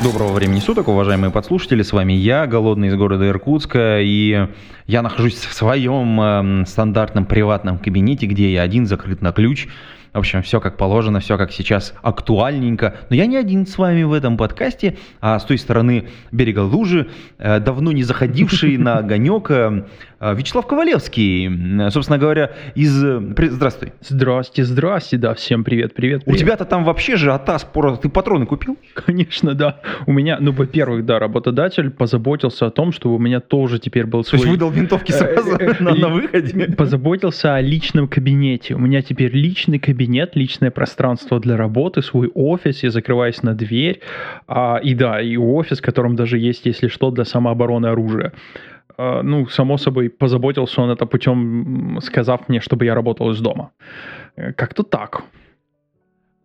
Доброго времени суток, уважаемые подслушатели. С вами я, голодный из города Иркутска, и я нахожусь в своем э, стандартном приватном кабинете, где я один закрыт на ключ. В общем, все как положено, все как сейчас актуальненько. Но я не один с вами в этом подкасте, а с той стороны берега Лужи, э, давно не заходивший на огонек э, э, Вячеслав Ковалевский. Э, Собственно говоря, из... э, Здравствуй. Здрасте, здрасте, да, всем привет, привет, У привет. тебя-то там вообще же атас, пора- ты патроны купил? Конечно, да. У меня, ну, во-первых, да, работодатель позаботился о том, чтобы у меня тоже теперь был То свой... есть выдал винтовки сразу Э, э, на, выходе? Позаботился о личном кабинете. У меня теперь личный кабинет, личное пространство для работы, свой офис, я закрываюсь на дверь. А, и да, и офис, в котором даже есть, если что, для самообороны оружия. А, ну, само собой, позаботился он это путем, сказав мне, чтобы я работал из дома. Э, Как-то так.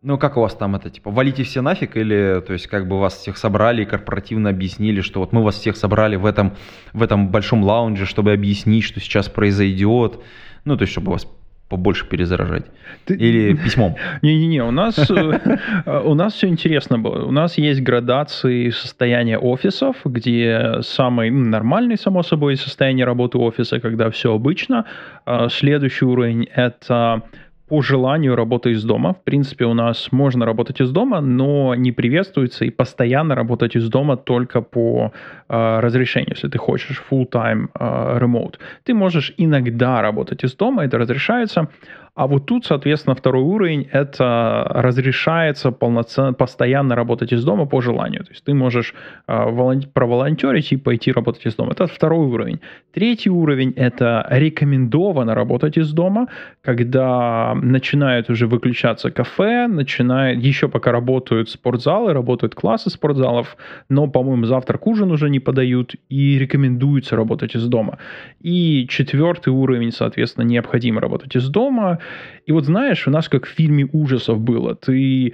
Ну, как у вас там это, типа, валите все нафиг, или, то есть, как бы вас всех собрали и корпоративно объяснили, что вот мы вас всех собрали в этом, в этом большом лаунже, чтобы объяснить, что сейчас произойдет, ну, то есть, чтобы вас побольше перезаражать. Ты- Или письмом. Не-не-не, у нас, э, у нас все интересно было. У нас есть градации состояния офисов, где самый ну, нормальный, само собой, состояние работы офиса, когда все обычно. А Следующий уровень — это по желанию работа из дома. В принципе, у нас можно работать из дома, но не приветствуется и постоянно работать из дома только по э, разрешению. Если ты хочешь full-time э, remote, ты можешь иногда работать из дома, это разрешается. А вот тут, соответственно, второй уровень – это разрешается полноценно, постоянно работать из дома по желанию. То есть ты можешь э, волон- проволонтерить и пойти работать из дома. Это второй уровень. Третий уровень – это рекомендовано работать из дома, когда начинают уже выключаться кафе, начинает, еще пока работают спортзалы, работают классы спортзалов, но, по-моему, завтра к ужину уже не подают, и рекомендуется работать из дома. И четвертый уровень, соответственно, необходимо работать из дома. И вот знаешь, у нас как в фильме ужасов было. Ты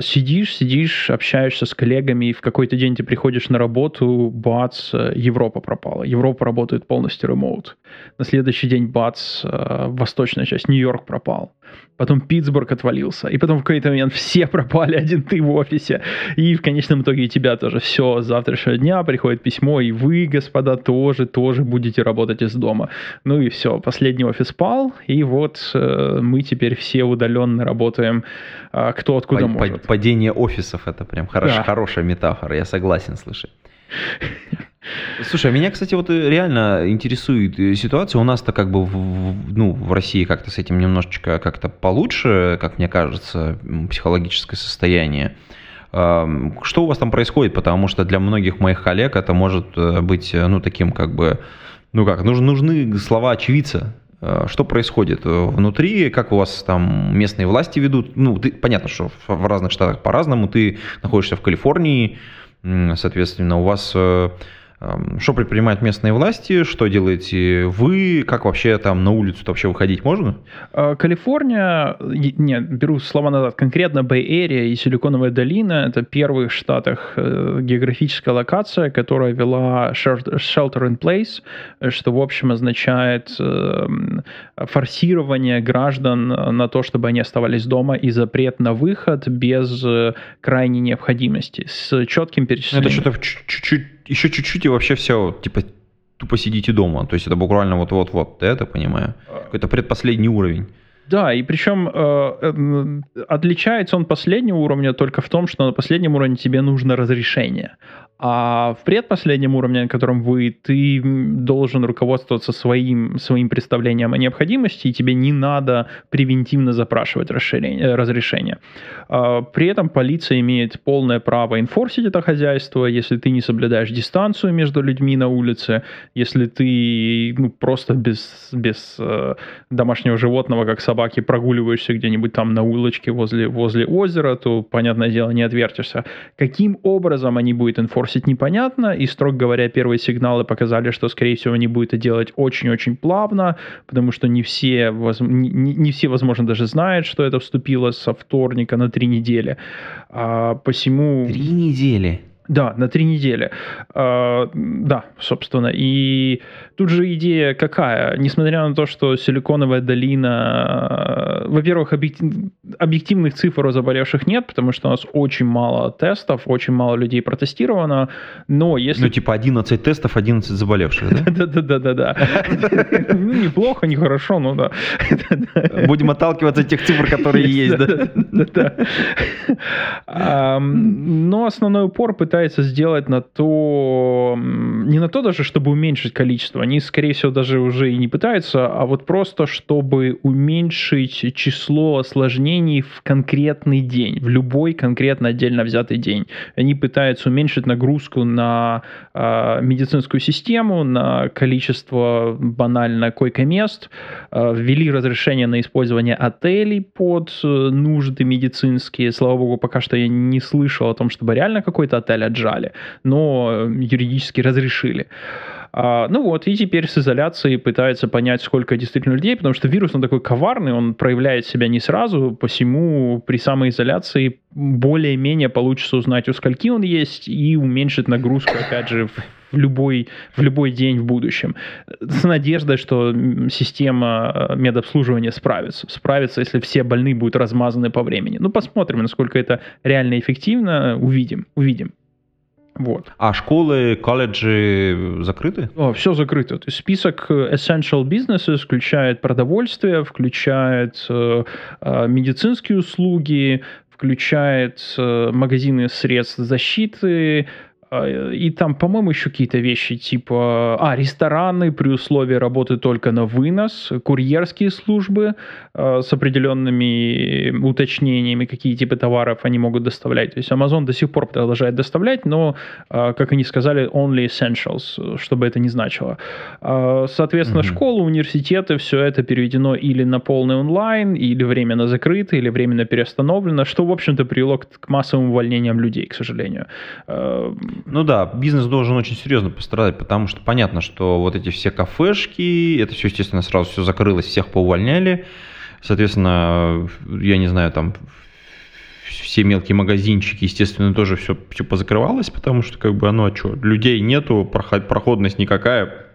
сидишь, сидишь, общаешься с коллегами, и в какой-то день ты приходишь на работу, бац, э, Европа пропала. Европа работает полностью ремоут. На следующий день, бац, э, восточная часть, Нью-Йорк пропал. Потом Питтсбург отвалился. И потом в какой-то момент все пропали, один ты в офисе. И в конечном итоге и тебя тоже. Все, с завтрашнего дня приходит письмо, и вы, господа, тоже, тоже будете работать из дома. Ну и все, последний офис пал, и вот э, мы теперь все удаленно работаем, а, кто откуда Па- может. Па- Падение офисов, это прям хорош- Да. хорошая метафора, я согласен, слушай. Слушай, а меня, кстати, вот э, реально интересует э, ситуация. У нас-то как бы в, ну, в России как-то с этим немножечко как-то получше, как мне кажется, психологическое состояние. Что у вас там происходит? Потому что для многих моих коллег это может э, быть, ну, таким как бы, ну как, нужны слова очевидца. Э, Что происходит э, внутри, как у вас там местные власти ведут? Ну, ты, понятно, что в разных штатах по-разному. Ты находишься в Калифорнии, соответственно, у вас э, что предпринимают местные власти, что делаете вы, как вообще там на улицу вообще выходить можно? А, Калифорния, нет, беру слова назад, конкретно Bay Area и Силиконовая долина – это первых в Штатах э, географическая локация, которая вела shel- shelter in place, что, в общем, означает э, м, форсирование граждан на то, чтобы они оставались дома и запрет на выход без э, крайней необходимости, с четким Ну, перечислением. Это что-то чуть- чуть-чуть, еще чуть-чуть и вообще все, типа, тупо сидите дома. То есть это буквально вот-вот-вот, ты это понимаю? Какой-то предпоследний уровень. Да, и причем э, э, отличается он последнего уровня только в том, что на последнем уровне тебе нужно разрешение. А в предпоследнем уровне, на котором вы, ты должен руководствоваться своим, своим представлением о необходимости, и тебе не надо превентивно запрашивать э, разрешение. А, При этом полиция имеет полное право инфорсить это хозяйство, если ты не соблюдаешь дистанцию между людьми на улице, если ты ну, просто без, без э, домашнего животного, как собаки, прогуливаешься где-нибудь там на улочке возле, возле озера, то, понятное дело, не отвертишься. Каким образом они будут инфорсить запустить непонятно, и, строго говоря, первые сигналы показали, что, скорее всего, они будут это делать очень-очень плавно, потому что не все, не, не все, возможно, даже знают, что это вступило со вторника на три недели. А, посему... Три недели? Да, на три недели. Uh, да, собственно. И тут же идея какая? Несмотря на то, что Силиконовая долина... Во-первых, объектив... объективных цифр о заболевших нет, потому что у нас очень мало тестов, очень мало людей протестировано, но если... Ну, типа 11 тестов, 11 заболевших, да? Да-да-да-да. Ну, неплохо, нехорошо, но да. Будем отталкиваться от тех цифр, которые есть, да? Да. Но основной упор пытается сделать на то, не на то даже, чтобы уменьшить количество, они, скорее всего, даже уже и не пытаются, а вот просто, чтобы уменьшить число осложнений в конкретный день, в любой конкретно отдельно взятый день. Они пытаются уменьшить нагрузку на э, медицинскую систему, на количество банально койко-мест, э, ввели разрешение на использование отелей под э, нужды медицинские. Слава богу, пока что я не слышал о том, чтобы реально какой-то отель отжали, но э, юридически разрешили. А, ну вот, и теперь с изоляцией пытается понять, сколько действительно людей, потому что вирус, он такой коварный, он проявляет себя не сразу, посему при самоизоляции более-менее получится узнать, у скольки он есть, и уменьшить нагрузку, опять же, в любой, в любой день в будущем. С надеждой, что система э, медобслуживания справится. Справится, если все больные будут размазаны по времени. Ну, посмотрим, насколько это реально эффективно. Увидим, увидим. Вот. А школы, колледжи закрыты? О, все закрыто. То есть список essential businesses включает продовольствие, включает э, э, медицинские услуги, включает э, магазины средств защиты, и там, по-моему, еще какие-то вещи типа... А, рестораны при условии работы только на вынос, курьерские службы э, с определенными уточнениями, какие типы товаров они могут доставлять. То есть Amazon до сих пор продолжает доставлять, но, э, как они сказали, only essentials, чтобы это не значило. Э, соответственно, mm-hmm. школы, университеты, все это переведено или на полный онлайн, или временно закрыто, или временно переостановлено, что, в общем-то, привело к, к массовым увольнениям людей, к сожалению. Ну да, бизнес должен очень серьезно пострадать, потому что понятно, что вот эти все кафешки, это все, естественно, сразу все закрылось, всех поувольняли. Соответственно, я не знаю, там все мелкие магазинчики, естественно, тоже все, все позакрывалось, потому что как бы оно, а что, людей нету, проходность никакая,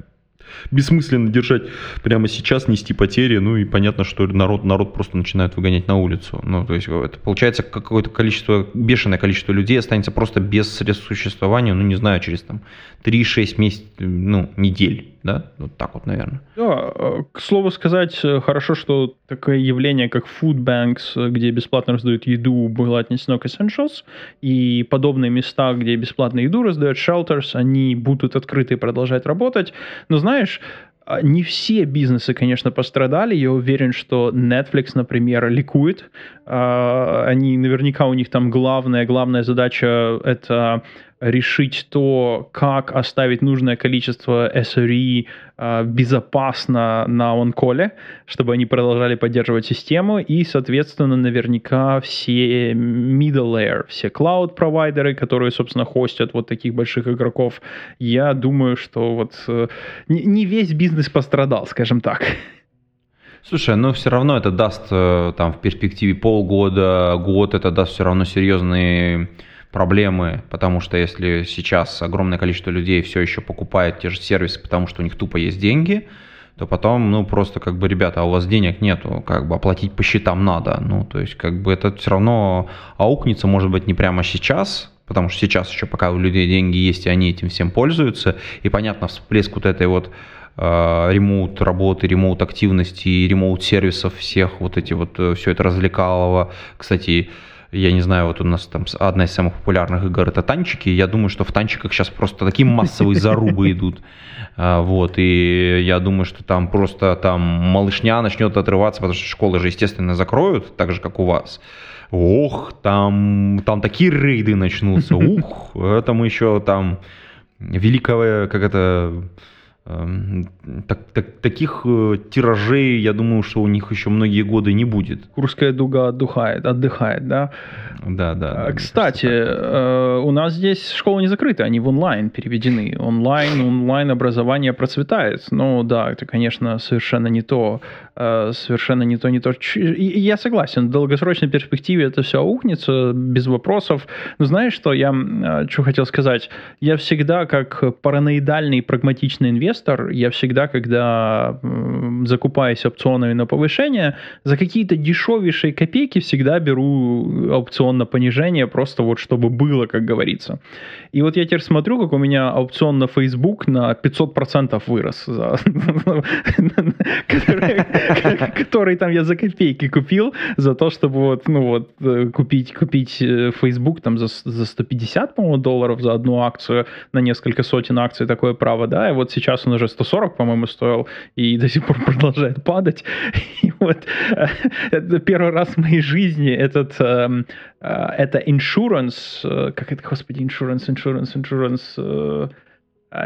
бессмысленно держать прямо сейчас, нести потери, ну и понятно, что народ, народ просто начинает выгонять на улицу. Ну, то есть это получается какое-то количество, бешеное количество людей останется просто без средств существования, ну не знаю, через там 3-6 месяцев, ну, недель да? Вот так вот, наверное. Да, э, к слову сказать, э, хорошо, что такое явление, как food banks, э, где бесплатно раздают еду, было отнесено к essentials, и подобные места, где бесплатно еду раздают, shelters, они будут открыты и продолжать работать. Но знаешь, а, не все бизнесы, конечно, пострадали. Я уверен, что Netflix, например, ликует. А, они наверняка у них там главная, главная задача это решить то, как оставить нужное количество SRE э, безопасно на онколе, чтобы они продолжали поддерживать систему, и, соответственно, наверняка все middle layer, все cloud-провайдеры, которые, собственно, хостят вот таких больших игроков, я думаю, что вот э, не весь бизнес пострадал, скажем так. Слушай, но все равно это даст э, там в перспективе полгода, год, это даст все равно серьезные проблемы, потому что если сейчас огромное количество людей все еще покупает те же сервисы, потому что у них тупо есть деньги, то потом, ну, просто как бы, ребята, а у вас денег нету, как бы оплатить по счетам надо. Ну, то есть, как бы это все равно аукнется, может быть, не прямо сейчас, потому что сейчас еще пока у людей деньги есть, и они этим всем пользуются, и понятно, всплеск вот этой вот э, ремоут работы, ремоут активности, ремоут сервисов всех, вот эти вот, э, все это развлекалово. Кстати, я не знаю, вот у нас там одна из самых популярных игр это танчики. Я думаю, что в танчиках сейчас просто такие массовые зарубы идут. А, вот, и я думаю, что там просто там малышня начнет отрываться, потому что школы же, естественно, закроют, так же, как у вас. Ох, там, там такие рейды начнутся. Ух, это мы еще там великого, как это, так, так, таких э, тиражей, я думаю, что у них еще многие годы не будет. Курская дуга отдыхает, отдыхает, да? Да, да. А, Кстати, э, у нас здесь школы не закрыты, они в онлайн переведены. Онлайн, онлайн образование процветает. Ну да, это, конечно, совершенно не то. Э, совершенно не то, не то. И я согласен, в долгосрочной перспективе это все аукнется, без вопросов. Но знаешь, что я что хотел сказать? Я всегда, как параноидальный прагматичный инвестор, инвестор, я всегда, когда закупаюсь опционами на повышение, за какие-то дешевейшие копейки всегда беру опцион на понижение, просто вот чтобы было, как говорится. И вот я теперь смотрю, как у меня опцион на Facebook на 500% вырос, который там я за копейки купил, за то, чтобы вот, ну вот, э, купить, купить э, Facebook там за, за 150, по-моему, долларов за одну акцию, на несколько сотен акций такое право, да, и вот сейчас он уже 140, по-моему, стоил, и до сих пор продолжает падать. И вот э, это первый раз в моей жизни этот, эм, э, это insurance, э, как это, господи, insurance, insurance, insurance,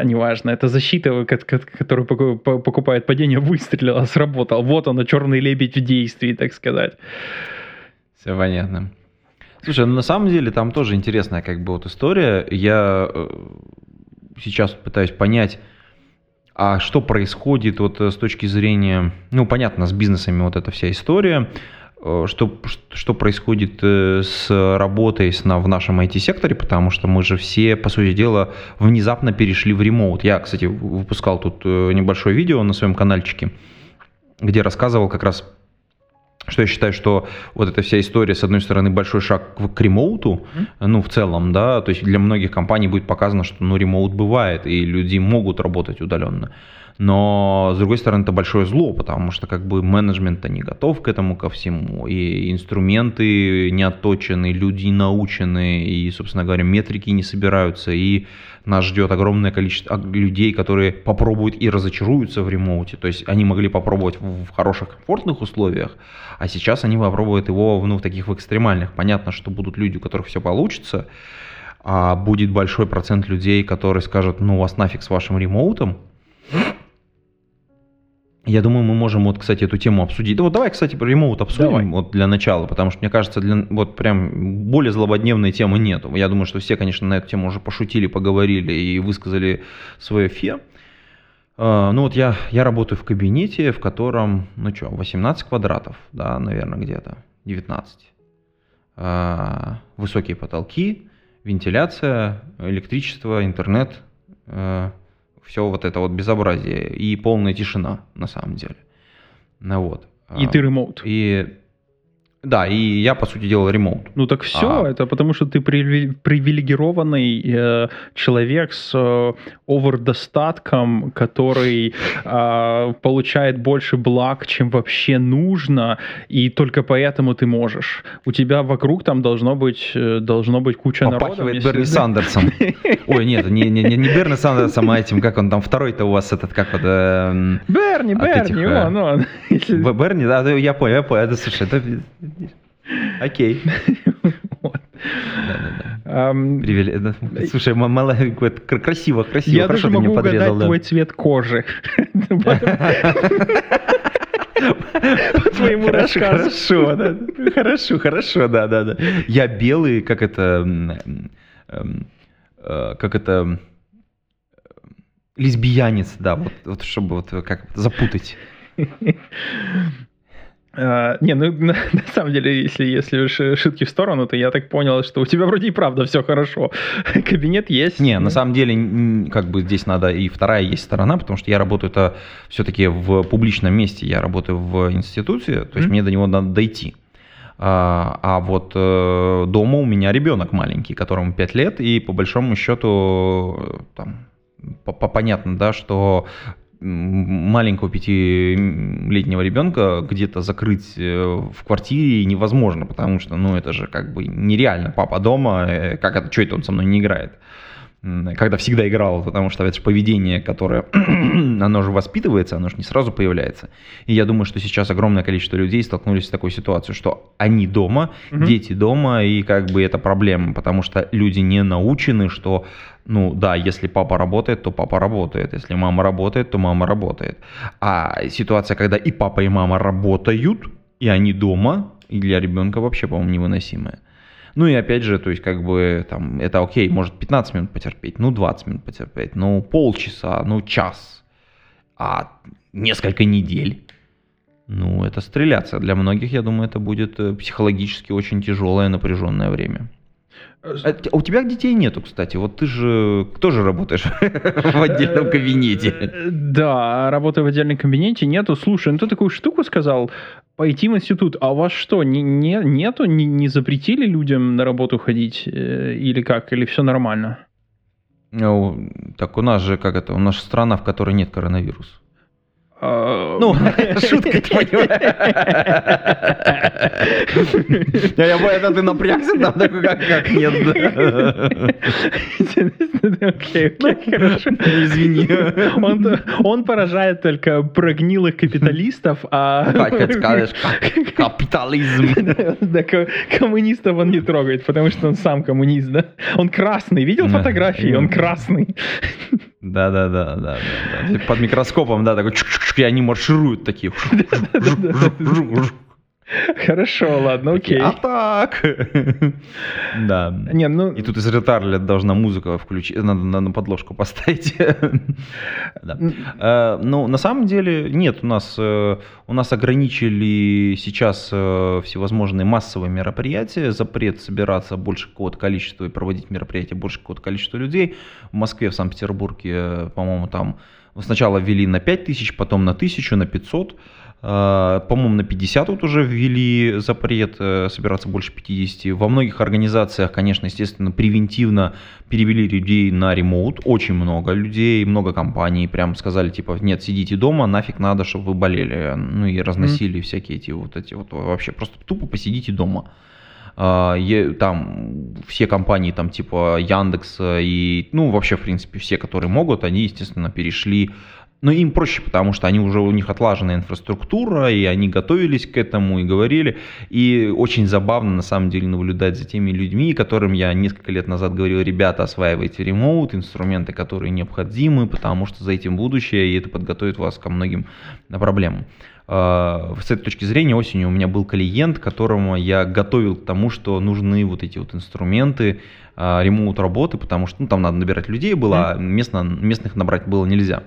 неважно, это защита, которую покупает падение, выстрелила, сработал. Вот он, черный лебедь в действии, так сказать. Все понятно. Слушай, ну на самом деле там тоже интересная как бы вот история. Я сейчас пытаюсь понять, а что происходит вот э, с точки зрения, ну, понятно, с бизнесами вот эта вся история, э, что, что происходит э, с работой с, в нашем IT-секторе, потому что мы же все, по сути дела, внезапно перешли в ремоут. Я, кстати, выпускал тут небольшое видео на своем каналчике, где рассказывал как раз что я считаю, что вот эта вся история, с одной стороны, большой шаг к ремоуту, mm-hmm. ну, в целом, да, то есть для многих компаний будет показано, что, ну, ремоут бывает, и люди могут работать удаленно. Но, с другой стороны, это большое зло, потому что как бы менеджмент-то не готов к этому ко всему, и инструменты не отточены, люди не научены, и, собственно говоря, метрики не собираются, и нас ждет огромное количество людей, которые попробуют и разочаруются в ремоуте. То есть они могли попробовать в хороших, комфортных условиях, а сейчас они попробуют его ну, в таких в экстремальных. Понятно, что будут люди, у которых все получится, а будет большой процент людей, которые скажут, ну, вас нафиг с вашим ремоутом, я думаю, мы можем вот, кстати, эту тему обсудить. Да вот давай, кстати, про ремоут обсудим давай. вот для начала, потому что, мне кажется, для, вот прям более злободневной темы нет. Я думаю, что все, конечно, на эту тему уже пошутили, поговорили и высказали свое фе. Uh, ну вот я, я работаю в кабинете, в котором, ну что, 18 квадратов, да, наверное, где-то, 19. Uh, а, высокие потолки, вентиляция, электричество, интернет, uh, все вот это вот безобразие и полная тишина на самом деле. Ну вот. И ты ремоут. И да, и я, по сути дела, ремоут. Ну так все, а... это потому что ты привилегированный э, человек с э, овердостатком, который э, получает больше благ, чем вообще нужно, и только поэтому ты можешь. У тебя вокруг там должно быть, э, должно быть куча Попахивает народа. Берни Сандерсом. Ой, нет, не, не, не, не Берни Сандерсом, а этим, как он там, второй-то у вас этот, как вот... Э, Берни, Берни, э, он, он. Берни, да, я понял, я понял, это, слушай, это Окей. Слушай, мало, красиво, красиво. Я даже могу угадать твой цвет кожи. По твоему рассказу. Хорошо, да. Хорошо, хорошо, да, да, да. Я белый, как это, эм, э, как это, лесбиянец, да, вот, вот чтобы вот как запутать. Uh, не, ну на, на самом деле, если, если шутки в сторону, то я так понял, что у тебя вроде и правда все хорошо. Кабинет есть. Не, на самом деле, как бы здесь надо и вторая есть сторона, потому что я работаю это все-таки в публичном месте, я работаю в институции, то есть mm-hmm. мне до него надо дойти. А, а вот э, дома у меня ребенок маленький, которому 5 лет, и по большому счету э, там, понятно, да, что маленького пятилетнего ребенка где-то закрыть э, в квартире невозможно, потому что, ну, это же как бы нереально. Папа дома, э, как это, что это он со мной не играет? Когда всегда играл, потому что это же поведение, которое, оно же воспитывается, оно же не сразу появляется. И я думаю, что сейчас огромное количество людей столкнулись с такой ситуацией, что они дома, угу. дети дома, и как бы это проблема, потому что люди не научены, что, ну да, если папа работает, то папа работает, если мама работает, то мама работает. А ситуация, когда и папа, и мама работают, и они дома, и для ребенка вообще, по-моему, невыносимая. Ну и опять же, то есть как бы там это окей, может 15 минут потерпеть, ну 20 минут потерпеть, ну полчаса, ну час, а несколько недель. Ну, это стреляться. Для многих, я думаю, это будет э, психологически очень тяжелое, напряженное время. А у тебя детей нету, кстати. Вот ты же тоже работаешь в отдельном кабинете. Да, работаю в отдельном кабинете. Нету. Слушай, ну ты такую штуку сказал пойти в институт, а у вас что, не, не, нету, не, не запретили людям на работу ходить э, или как, или все нормально? Ну, так у нас же, как это, у нас страна, в которой нет коронавируса. А, ну, шутка, понимаешь. Я понял, ты напрягся там, такой, как, как нет. Окей, окей, хорошо. Извини. Он, он поражает только прогнилых капиталистов, а... Как скажешь, капитализм. Да, коммунистов он не трогает, потому что он сам коммунист, да? Он красный, видел фотографии? Он красный. Да, да, да, да, да. Под микроскопом, да, такой, и они маршируют такие. Хорошо, ладно, окей. А так. Да. Не, ну... И тут из ретарля должна музыка включить, надо на, на подложку поставить. да. Э, ну, на самом деле, нет, у нас, э, у нас ограничили сейчас э, всевозможные массовые мероприятия, запрет собираться больше какого-то количества и проводить мероприятия больше какого-то количества людей. В Москве, в Санкт-Петербурге, по-моему, там сначала ввели на 5 тысяч, потом на 1000, на 500. А, по-моему, на 50 вот уже ввели запрет э, собираться больше 50. Во многих организациях, конечно, естественно, превентивно перевели людей на ремоут. Очень много людей, много компаний прям сказали, типа, нет, сидите дома, нафиг надо, чтобы вы болели. Ну и разносили mm-hmm. всякие эти вот эти вот вообще просто тупо посидите дома. А, там все компании, там типа Яндекс и, ну, вообще, в принципе, все, которые могут, они, естественно, перешли но им проще, потому что они уже у них отлаженная инфраструктура, и они готовились к этому и говорили. И очень забавно на самом деле наблюдать за теми людьми, которым я несколько лет назад говорил, ребята, осваивайте ремоут, инструменты, которые необходимы, потому что за этим будущее, и это подготовит вас ко многим проблемам. А, с этой точки зрения осенью у меня был клиент, которому я готовил к тому, что нужны вот эти вот инструменты, а, ремоут работы, потому что ну, там надо набирать людей было, а местно, местных набрать было нельзя.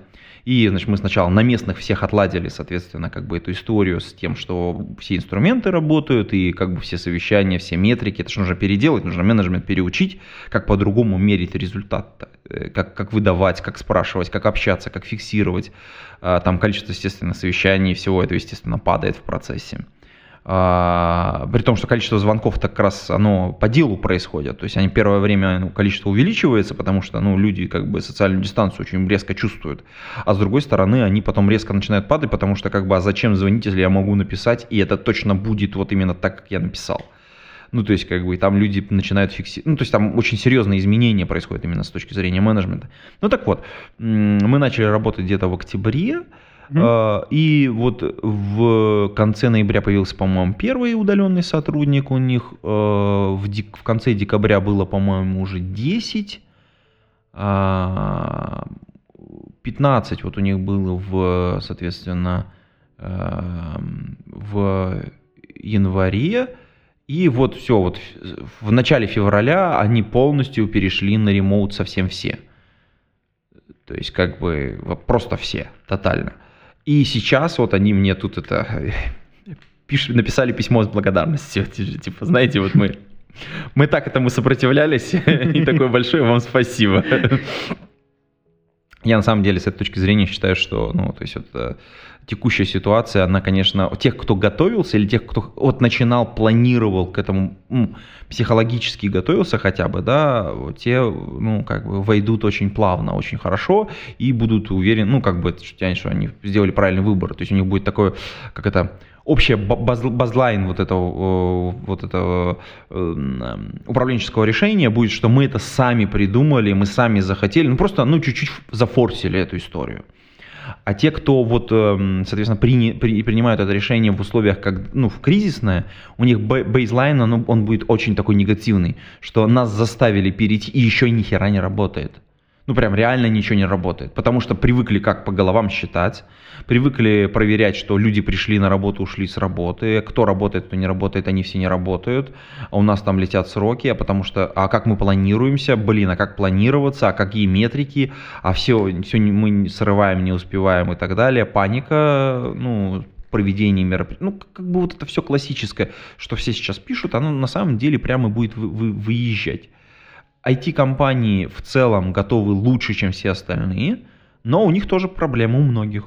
И, значит, мы сначала на местных всех отладили, соответственно, как бы эту историю с тем, что все инструменты работают, и как бы все совещания, все метрики, это же нужно переделать, нужно менеджмент переучить, как по-другому мерить результат, э, как, как выдавать, как спрашивать, как общаться, как фиксировать. А, там количество, естественно, совещаний, всего этого, естественно, падает в процессе. А, при том, что количество звонков так раз оно по делу происходит. То есть они первое время ну, количество увеличивается, потому что ну, люди как бы социальную дистанцию очень резко чувствуют. А с другой стороны, они потом резко начинают падать, потому что как бы а зачем звонить, если я могу написать, и это точно будет вот именно так, как я написал. Ну, то есть, как бы, там люди начинают фиксировать. Ну, то есть, там очень серьезные изменения происходят именно с точки зрения менеджмента. Ну, так вот, мы начали работать где-то в октябре. Mm-hmm. И вот в конце ноября появился, по-моему, первый удаленный сотрудник у них. А, в, дек- в конце декабря было, по-моему, уже 10. 15 а, вот у них было в, соответственно, в январе. И вот все, вот в начале февраля они полностью перешли на ремоут совсем все. То есть как бы просто все, тотально. И сейчас вот они мне тут это пиш, написали письмо с благодарностью. Типа, знаете, вот мы, мы так этому сопротивлялись, и такое большое вам спасибо. Я на самом деле с этой точки зрения считаю, что, ну, то есть вот текущая ситуация, она, конечно, тех, кто готовился или тех, кто вот начинал, планировал к этому, психологически готовился хотя бы, да, те, ну, как бы войдут очень плавно, очень хорошо и будут уверены, ну, как бы, что они сделали правильный выбор, то есть у них будет такое, как это, общая баз, базлайн вот этого, вот этого э, управленческого решения будет, что мы это сами придумали, мы сами захотели, ну просто ну чуть-чуть зафорсили эту историю. А те, кто вот, эм, соответственно, при, при, принимают это решение в условиях, как, ну, в кризисное, у них бейзлайн, он, он будет очень такой негативный, что нас заставили перейти, и еще ни хера не работает ну прям реально ничего не работает, потому что привыкли как по головам считать, привыкли проверять, что люди пришли на работу, ушли с работы, кто работает, кто не работает, они все не работают, а у нас там летят сроки, а потому что, а как мы планируемся, блин, а как планироваться, а какие метрики, а все, все мы срываем, не успеваем и так далее, паника, ну, проведение мероприятий, ну, как бы вот это все классическое, что все сейчас пишут, оно на самом деле прямо будет вы, вы, выезжать. IT-компании в целом готовы лучше, чем все остальные, но у них тоже проблемы у многих.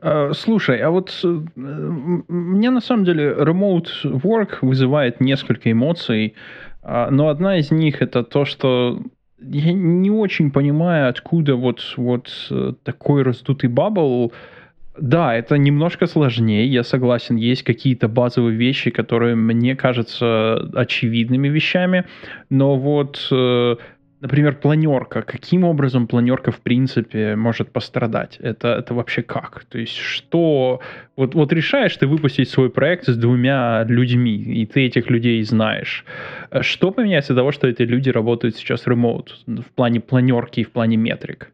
А, слушай, а вот э, мне на самом деле remote work вызывает несколько эмоций, а, но одна из них это то, что я не очень понимаю, откуда вот, вот э, такой раздутый бабл, да, это немножко сложнее, я согласен. Есть какие-то базовые вещи, которые мне кажутся очевидными вещами, но вот, э, например, планерка. Каким образом планерка в принципе может пострадать? Это, это вообще как? То есть что... Вот, вот решаешь ты выпустить свой проект с двумя людьми, и ты этих людей знаешь. Что поменяется от того, что эти люди работают сейчас remote в плане планерки и в плане метрик?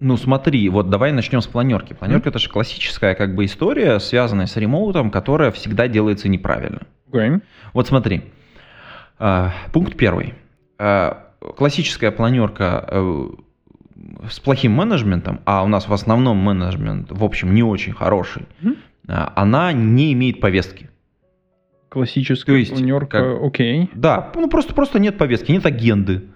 Ну смотри, вот давай начнем с планерки. Планерка mm-hmm. это же классическая как бы история, связанная с ремоутом, которая всегда делается неправильно. Okay. Вот смотри, а, пункт первый. А, классическая планерка э, с плохим менеджментом, а у нас в основном менеджмент, в общем, не очень хороший, mm-hmm. она не имеет повестки. Классическая То есть, планерка, окей. Okay. Да, ну просто, просто нет повестки, нет агенды.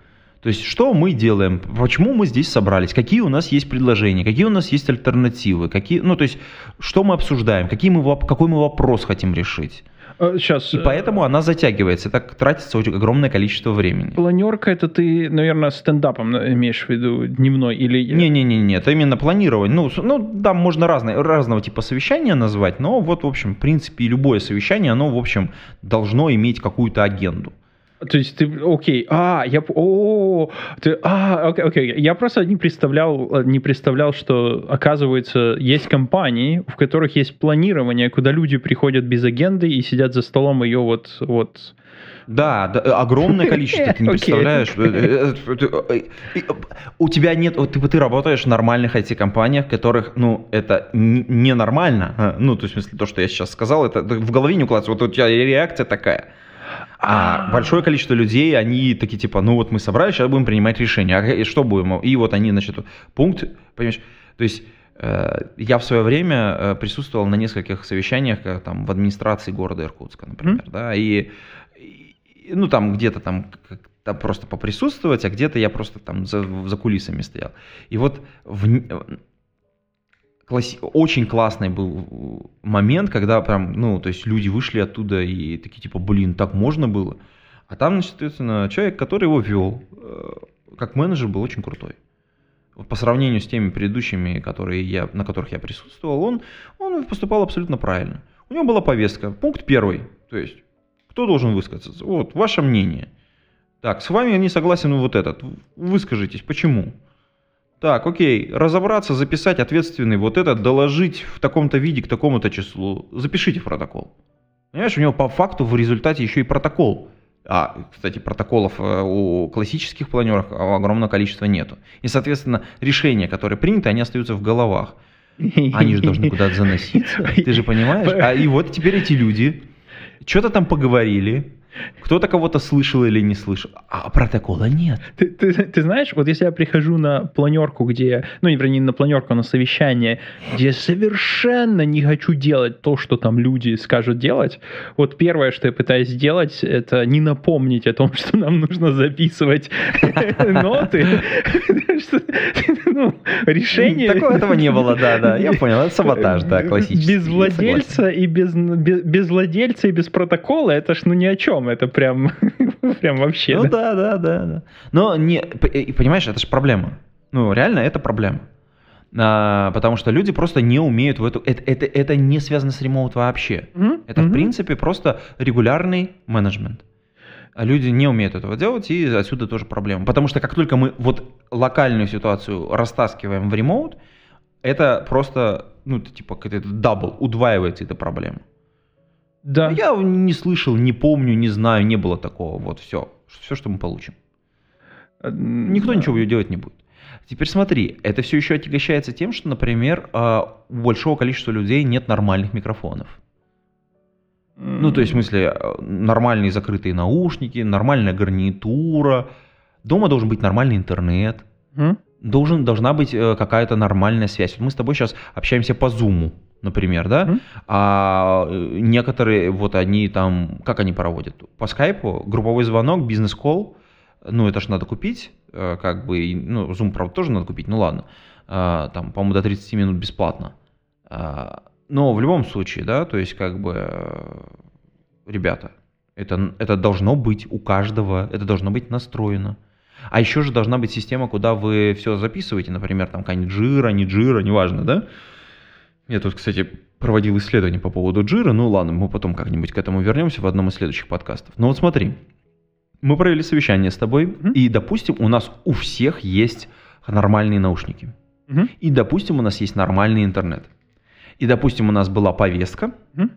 То есть, что мы делаем, почему мы здесь собрались, какие у нас есть предложения, какие у нас есть альтернативы, какие, ну, то есть, что мы обсуждаем, какие мы, какой мы вопрос хотим решить. Сейчас. И э, поэтому она затягивается. Так тратится очень огромное количество времени. Планерка это ты, наверное, стендапом имеешь в виду дневной или. Не-не-не, это именно планирование. Ну, ну да, можно разные, разного типа совещания назвать, но вот, в общем, в принципе, любое совещание, оно, в общем, должно иметь какую-то агенду. То есть ты, окей, а, я, о, ты, а, окей, окей, я просто не представлял, не представлял, что, оказывается, есть компании, в которых есть планирование, куда люди приходят без агенды и сидят за столом ее вот, вот, да, да, огромное количество, ты не представляешь. Э, э, э, у тебя нет, ты, ты работаешь в нормальных IT-компаниях, в которых, ну, это ненормально. Ну, то есть, в смысле, то, что я сейчас сказал, это в голове не укладывается. Вот у тебя реакция такая. А большое количество людей, они такие типа, ну вот мы собрались, сейчас будем принимать решение. А что будем? И вот они, значит, пункт, понимаешь, то есть э, я в свое время э, присутствовал на нескольких совещаниях там, в администрации города Иркутска, например, mm-hmm. да, и, и, ну там где-то там там просто поприсутствовать, а где-то я просто там за, за кулисами стоял. И вот в, класс... очень классный был момент, когда прям, ну, то есть люди вышли оттуда и такие, типа, блин, так можно было. А там, значит, соответственно, человек, который его вел, э, как менеджер, был очень крутой. по сравнению с теми предыдущими, которые я, на которых я присутствовал, он, он поступал абсолютно правильно. У него была повестка. Пункт первый. То есть, кто должен высказаться? Вот, ваше мнение. Так, с вами не согласен вот этот. Выскажитесь, почему? Так, окей, разобраться, записать ответственный вот этот, доложить в таком-то виде к такому-то числу. Запишите в протокол. Понимаешь, у него по факту в результате еще и протокол. А, кстати, протоколов э, у классических планеров огромного количества нету. И, соответственно, решения, которые приняты, они остаются в головах. Они же должны куда-то заноситься. Ты же понимаешь? А и вот теперь эти люди что-то там поговорили, кто-то кого-то слышал или не слышал, а протокола нет. Ты, ты, ты знаешь, вот если я прихожу на планерку, где, ну, не, вернее, на планерку, а на совещание, где совершенно не хочу делать то, что там люди скажут делать, вот первое, что я пытаюсь сделать, это не напомнить о том, что нам нужно записывать ноты. Ну, решение... Такого этого не было, да, да, я понял, это саботаж, да, классический. Без владельца и без владельца и без протокола, это ж ну ни о чем целом это прям, прям вообще. Ну да, да, да, да. Но не, понимаешь, это же проблема. Ну реально это проблема. А, потому что люди просто не умеют в эту... Это, это, это не связано с remote вообще. Мгм, Это, в мгм. принципе, просто регулярный менеджмент. А люди не умеют этого делать, и отсюда тоже проблема. Потому что как только мы вот локальную ситуацию растаскиваем в remote, это просто, ну, это типа какой-то double, удваивается эта проблема. Да. Я не слышал, не помню, не знаю, не было такого. Вот все. Все, что мы получим. Никто ничего делать не будет. Теперь смотри, это все еще отягощается тем, что, например, а, у большого количества людей нет нормальных микрофонов. Ну, то есть, в смысле, э, нормальные закрытые наушники, нормальная гарнитура. Дома должен быть нормальный интернет. Должен, должна быть э, какая-то нормальная связь. Вот мы с тобой сейчас общаемся по Zoom, например, да? Мгм. А э, некоторые, вот они там, как они проводят? По скайпу, групповой звонок, бизнес-колл. Ну, это ж надо купить, э, как бы, ну, Zoom, правда, тоже надо купить, ну ладно. А, Там, по-моему, до 30 минут бесплатно. А, Но в любом случае, да, то есть, как бы, э, ребята, это, это должно быть у каждого, это должно быть настроено. А еще же должна быть система, куда вы все записываете, например, там какая-нибудь жира, не жира, неважно, да? Я тут, кстати, проводил исследование по поводу джира, ну ладно, мы потом как-нибудь к этому вернемся в одном из следующих подкастов. Но вот смотри, мы провели совещание с тобой, Мгм. и, допустим, у нас у всех есть нормальные наушники. Мгм. И, допустим, у нас есть нормальный интернет. И, допустим, у нас была повестка, Мгм.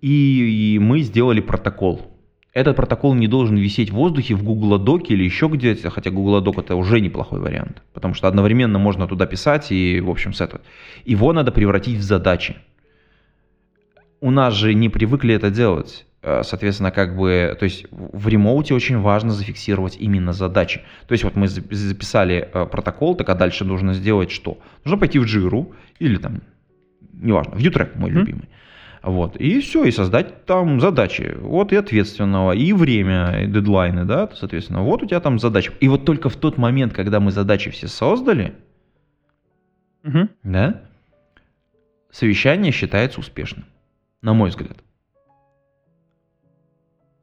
и, и мы сделали протокол. Этот протокол не должен висеть в воздухе в Google Доке или еще где-то, хотя Google Док это уже неплохой вариант, потому что одновременно можно туда писать и, в общем, с этого. Его надо превратить в задачи. У нас же не привыкли это делать. Э, Соответственно, как бы, то есть в ремоуте очень важно зафиксировать именно задачи. То есть вот мы за- записали э, протокол, так а дальше нужно сделать что? Нужно пойти в Jira или там, неважно, в Utrek мой Мгм. любимый. Вот, и все, и создать там задачи. Вот и ответственного, и время, и дедлайны, да, соответственно. Вот у тебя там задача. И вот только в тот момент, когда мы задачи все создали, Мгм. да, совещание считается успешным, на мой взгляд.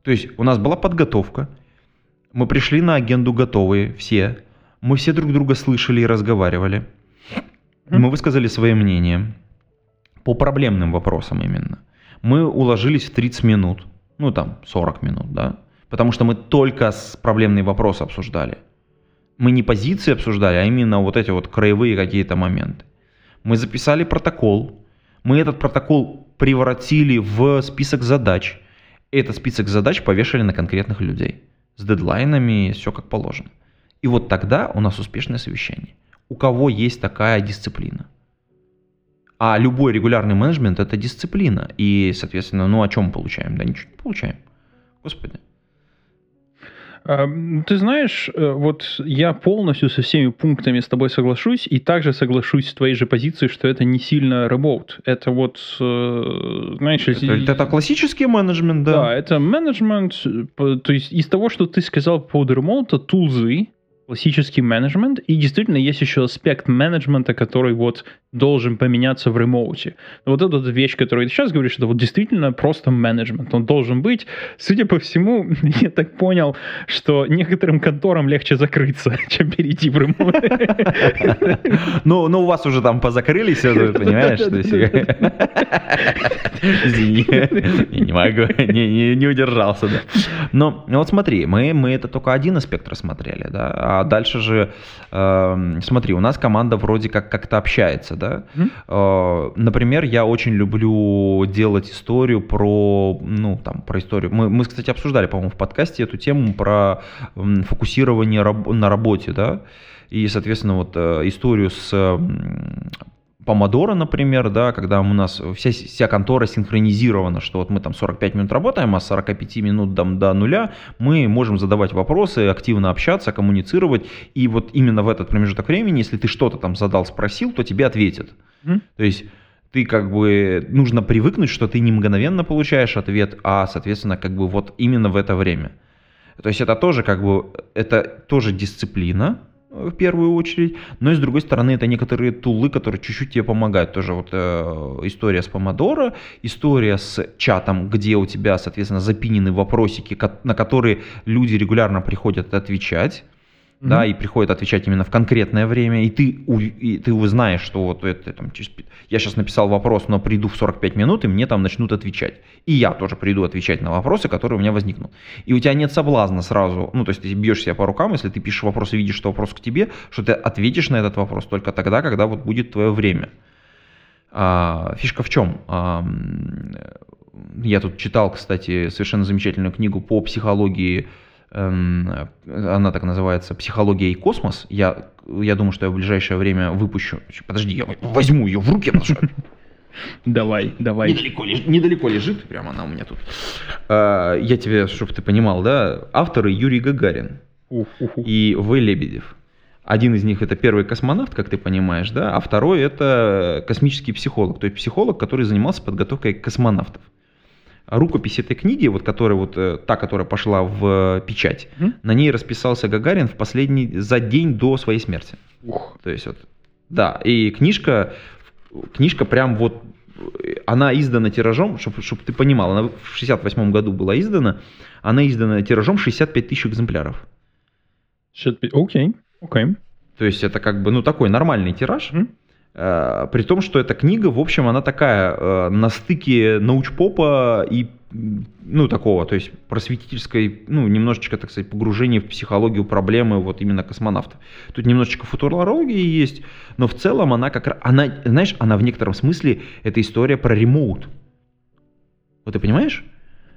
То есть у нас была подготовка, мы пришли на агенду готовые, все, мы все друг друга слышали и разговаривали, Мгм. мы высказали свое мнение по проблемным вопросам именно. Мы уложились в 30 минут, ну там 40 минут, да, потому что мы только с проблемные вопросы обсуждали. Мы не позиции обсуждали, а именно вот эти вот краевые какие-то моменты. Мы записали протокол, мы этот протокол превратили в список задач. Этот список задач повешали на конкретных людей с дедлайнами, все как положено. И вот тогда у нас успешное совещание. У кого есть такая дисциплина? А любой регулярный менеджмент это дисциплина. И, соответственно, ну о чем получаем? Да ничего не получаем. Господи. А, Ты знаешь, э, вот я полностью со всеми пунктами с тобой соглашусь, и также соглашусь с твоей же позицией, что это не сильно remote. Это вот, э, знаешь, Это, если- это классический менеджмент, да. Да, это менеджмент, э, то есть из того, что ты сказал по поводу ремонта, тулзы, классический менеджмент, и действительно есть еще аспект менеджмента, который вот должен поменяться в ремоуте. Вот эта вот вещь, которую ты сейчас говоришь, это вот действительно просто менеджмент. Он должен быть, судя по всему, я так понял, что некоторым конторам легче закрыться, чем перейти в ремоут. Ну, ну, у вас уже там позакрылись, понимаешь? Извини, не могу, не, удержался, да. Но ну вот смотри, мы это только один аспект рассмотрели, да, а дальше же, эм, смотри, у нас команда вроде как как-то общается, да. Мгм. Э, Например, я очень люблю делать историю про, ну, там, про историю. Мы, мы кстати, обсуждали, по-моему, в подкасте эту тему про м, фокусирование раб- на работе, да, и, соответственно, вот э, историю с м, Помодоро, например, да, когда у нас вся, вся контора синхронизирована, что вот мы там 45 минут работаем, а с 45 минут там, до нуля мы можем задавать вопросы, активно общаться, коммуницировать, и вот именно в этот промежуток времени, если ты что-то там задал, спросил, то тебе ответят. Мгм. То есть ты как бы нужно привыкнуть, что ты не мгновенно получаешь ответ, а, соответственно, как бы вот именно в это время. То есть это тоже как бы, это тоже дисциплина, в первую очередь, но и с другой стороны это некоторые тулы, которые чуть-чуть тебе помогают. Тоже вот э, история с помодоро, история с чатом, где у тебя, соответственно, запинены вопросики, на которые люди регулярно приходят отвечать. Да, Мгм. и приходит отвечать именно в конкретное время, и ты, у- и ты узнаешь, что вот это там через я сейчас написал вопрос, но приду в 45 минут, и мне там начнут отвечать. И я тоже приду отвечать на вопросы, которые у меня возникнут. И у тебя нет соблазна сразу, ну, то есть ты бьешь себя по рукам, если ты пишешь вопрос и видишь, что вопрос к тебе, что ты ответишь на этот вопрос только тогда, когда вот будет твое время. А, фишка в чем? А, я тут читал, кстати, совершенно замечательную книгу по психологии, она так называется «Психология и космос». Я, я думаю, что я в ближайшее время выпущу. Подожди, я возьму ее в руки, Давай, давай. недалеко, лежит, недалеко лежит, прямо она у меня тут. А, Я тебе, чтобы ты понимал, да, авторы Юрий Гагарин Ух, ух, ух. и В. Лебедев. Один из них это первый космонавт, как ты понимаешь, да, а второй это космический психолог, то есть психолог, который занимался подготовкой космонавтов. Рукопись этой книги, вот которая вот э, та, которая пошла в печать, Мгм. на ней расписался Гагарин в последний за день до своей смерти. Ух. То есть вот, да, и книжка, книжка прям вот, э, она издана тиражом, чтобы ты понимал, она в 68 году была издана, она издана тиражом 65 тысяч экземпляров. Окей, окей. То есть это как бы, ну, такой нормальный тираж. Мгм. Э, При том, что эта книга, в общем, она такая э, на стыке научпопа и, ну, такого, то есть просветительской, ну, немножечко, так сказать, погружения в психологию проблемы вот именно космонавтов. Тут немножечко футурологии есть, но в целом она как она, знаешь, она в некотором смысле, это история про ремоут. Вот ты понимаешь?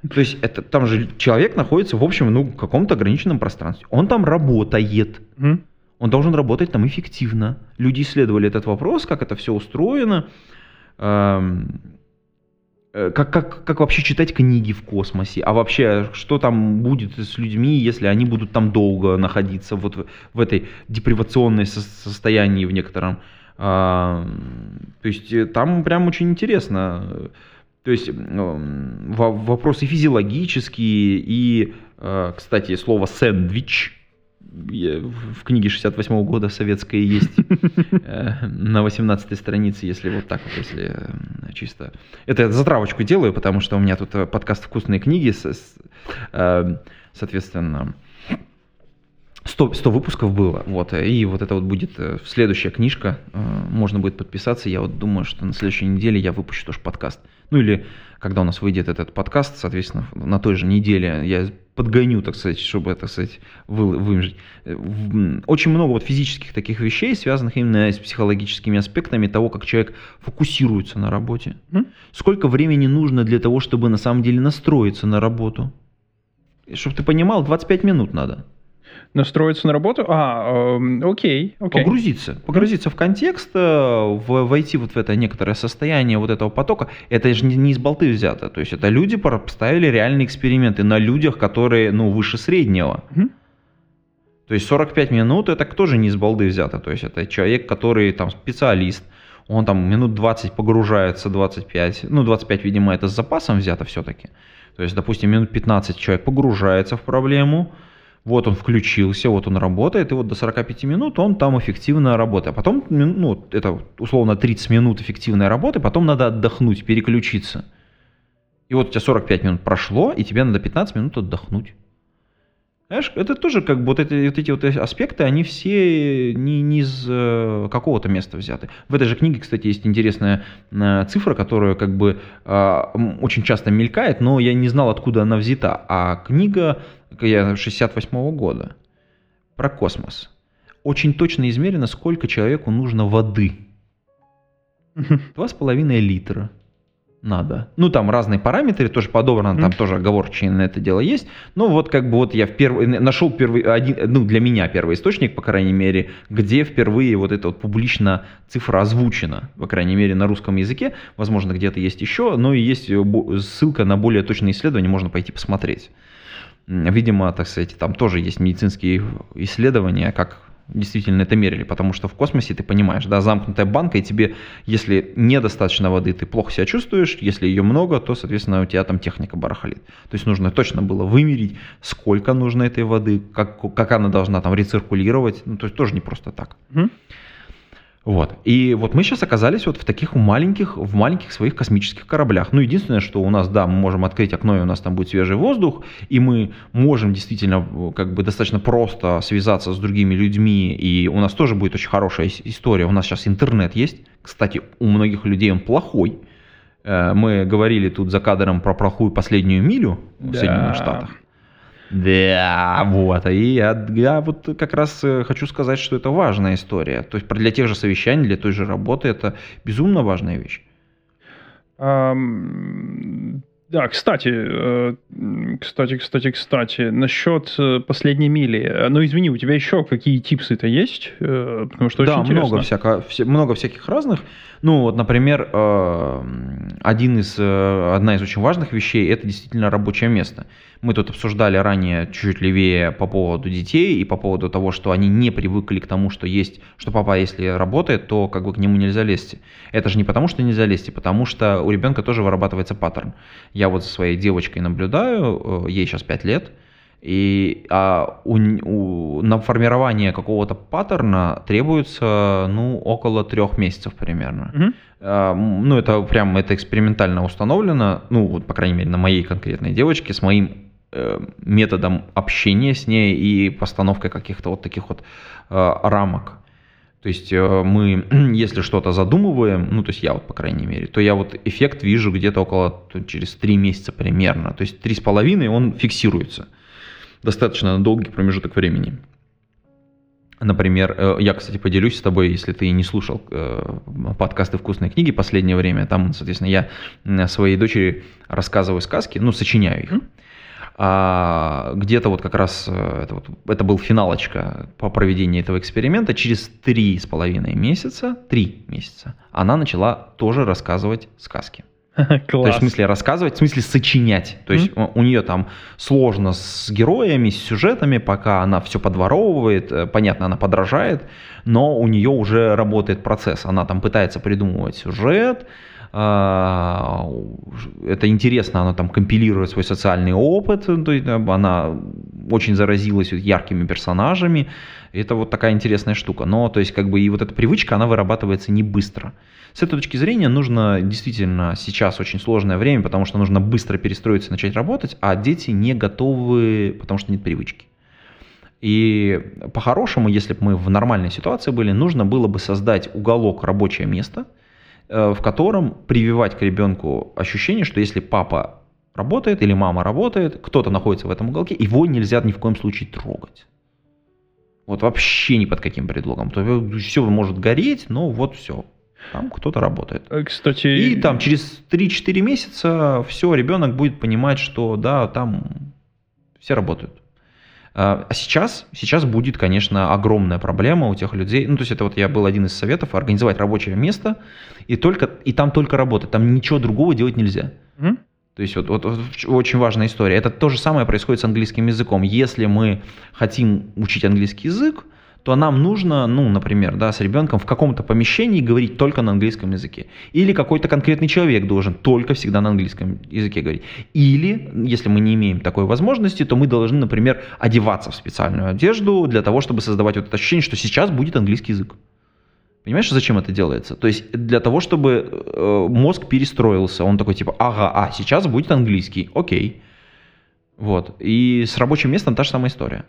То есть это, там же человек находится, в общем, ну, в каком-то ограниченном пространстве. Он там работает. Мгм. Он должен работать там эффективно. Люди исследовали этот вопрос, как это все устроено, эм, э, как, как, как вообще читать книги в космосе, а вообще, что там будет с людьми, если они будут там долго находиться вот в, в этой депривационной со- состоянии в некотором. А, то есть э, там прям очень интересно. То есть вопросы физиологические и, э, кстати, слово сэндвич в книге 68 года советской есть э, на 18 странице, если вот так вот, если э, чисто. Это я затравочку делаю, потому что у меня тут э, подкаст «Вкусные книги», соответственно, 100, 100 выпусков было, вот, и вот это вот будет следующая книжка, можно будет подписаться, я вот думаю, что на следующей неделе я выпущу тоже подкаст. Ну или когда у нас выйдет этот подкаст, соответственно, на той же неделе я подгоню, так сказать, чтобы, так сказать, вы- выложить. Э, Очень много вот физических таких вещей, связанных именно с психологическими аспектами того, как человек фокусируется на работе. Мгм. Сколько времени нужно для того, чтобы на самом деле настроиться на работу? Чтобы ты понимал, 25 минут надо. Настроиться на работу? А, эм, окей, окей. Погрузиться. Погрузиться в контекст, э, в- войти вот в это некоторое состояние вот этого потока. Это же не, не из болты взято. То есть это люди поставили реальные эксперименты на людях, которые, ну, выше среднего. Мгм. То есть 45 минут это тоже не из балды взято. То есть это человек, который там специалист, он там минут 20 погружается, 25. Ну, 25, видимо, это с запасом взято все-таки. То есть, допустим, минут 15 человек погружается в проблему, вот он включился, вот он работает, и вот до 45 минут он там эффективно работает. А потом, ну, вот это условно 30 минут эффективной работы, потом надо отдохнуть, переключиться. И вот у тебя 45 минут прошло, и тебе надо 15 минут отдохнуть. Знаешь, это тоже как бы вот эти вот, эти вот аспекты, они все не, не из э, какого-то места взяты. В этой же книге, кстати, есть интересная э, цифра, которая как бы э, очень часто мелькает, но я не знал, откуда она взята. А книга я 68 года про космос. Очень точно измерено, сколько человеку нужно воды. Два с половиной литра надо. Ну, там разные параметры тоже подобраны, там тоже оговорочные на это дело есть. Но вот как бы вот я в первый, нашел первый, один, ну, для меня первый источник, по крайней мере, где впервые вот эта вот публично цифра озвучена, по крайней мере, на русском языке. Возможно, где-то есть еще, но и есть ссылка на более точные исследования, можно пойти посмотреть. Видимо, так сказать, там тоже есть медицинские исследования, как действительно это мерили, потому что в космосе ты понимаешь, да, замкнутая банка, и тебе, если недостаточно воды, ты плохо себя чувствуешь, если ее много, то, соответственно, у тебя там техника барахлит. То есть нужно точно было вымерить, сколько нужно этой воды, как, как она должна там рециркулировать, ну, то есть тоже не просто так. Мгм. Вот. И вот мы сейчас оказались вот в таких маленьких, в маленьких своих космических кораблях. Ну, единственное, что у нас, да, мы можем открыть окно, и у нас там будет свежий воздух, и мы можем действительно как бы достаточно просто связаться с другими людьми, и у нас тоже будет очень хорошая история. У нас сейчас интернет есть. Кстати, у многих людей он плохой. Э, мы говорили тут за кадром про плохую последнюю милю в да. Соединенных Штатах. Да, вот. И я, я вот как раз э, хочу сказать, что это важная история. То есть для тех же совещаний, для той же работы это безумно важная вещь. Um, да, кстати, э, кстати, кстати, кстати, насчет э, последней мили. Ну, извини, у тебя еще какие типсы-то есть? Потому что да, очень много, всяко, много всяких разных. Ну, вот, например, один из, одна из очень важных вещей – это действительно рабочее место. Мы тут обсуждали ранее чуть-чуть левее по поводу детей и по поводу того, что они не привыкли к тому, что есть, что папа, если работает, то как бы к нему нельзя лезть. Это же не потому, что нельзя лезть, а потому что у ребенка тоже вырабатывается паттерн. Я вот за своей девочкой наблюдаю, э, ей сейчас 5 лет, и а у, у, на формирование какого-то паттерна требуется ну, около трех месяцев примерно. Mm-hmm. А, ну, это прям это экспериментально установлено, ну, вот, по крайней мере, на моей конкретной девочке, с моим Э, методом общения с ней и постановкой каких-то вот таких вот э, рамок. То есть э, мы, если что-то задумываем, ну, то есть я вот, по крайней мере, то я вот эффект вижу где-то около через три месяца примерно. То есть три с половиной он фиксируется. Достаточно долгий промежуток времени. Например, я, кстати, поделюсь с тобой, если ты не слушал подкасты «Вкусные книги» последнее время. Там, соответственно, я своей дочери рассказываю сказки, ну, сочиняю их. А где-то вот как раз э, это, вот, это был финалочка по проведению этого эксперимента. Через три с половиной месяца, три месяца, она начала тоже рассказывать сказки. Класс. То есть в смысле рассказывать, в смысле сочинять. То есть mm-hmm. у нее там сложно с героями, с сюжетами, пока она все подворовывает, э, понятно, она подражает, но у нее уже работает процесс. Она там пытается придумывать сюжет, это интересно, она там компилирует свой социальный опыт, то есть она очень заразилась яркими персонажами, это вот такая интересная штука. Но, то есть, как бы и вот эта привычка, она вырабатывается не быстро. С этой точки зрения нужно действительно сейчас очень сложное время, потому что нужно быстро перестроиться, начать работать, а дети не готовы, потому что нет привычки. И по-хорошему, если бы мы в нормальной ситуации были, нужно было бы создать уголок рабочее место – в котором прививать к ребенку ощущение, что если папа работает или мама работает, кто-то находится в этом уголке, его нельзя ни в коем случае трогать. Вот вообще ни под каким предлогом. То все может гореть, но вот все. Там кто-то работает. Э, кстати... И там через 3-4 месяца все, ребенок будет понимать, что да, там все работают. А, а сейчас, сейчас будет, конечно, огромная проблема у тех людей. Ну, то есть это вот я был один из советов, организовать рабочее место, и, только, и там только работать, там ничего другого делать нельзя. Mm-hmm. То есть вот, вот, вот очень важная история. Это то же самое происходит с английским языком. Если мы хотим учить английский язык, то нам нужно, ну, например, да, с ребенком в каком-то помещении говорить только на английском языке. Или какой-то конкретный человек должен только всегда на английском языке говорить. Или, если мы не имеем такой возможности, то мы должны, например, одеваться в специальную одежду для того, чтобы создавать вот это ощущение, что сейчас будет английский язык. Понимаешь, зачем это делается? То есть для того, чтобы э, мозг перестроился. Он такой типа, ага, а сейчас будет английский, окей. Вот. И с рабочим местом та же самая история.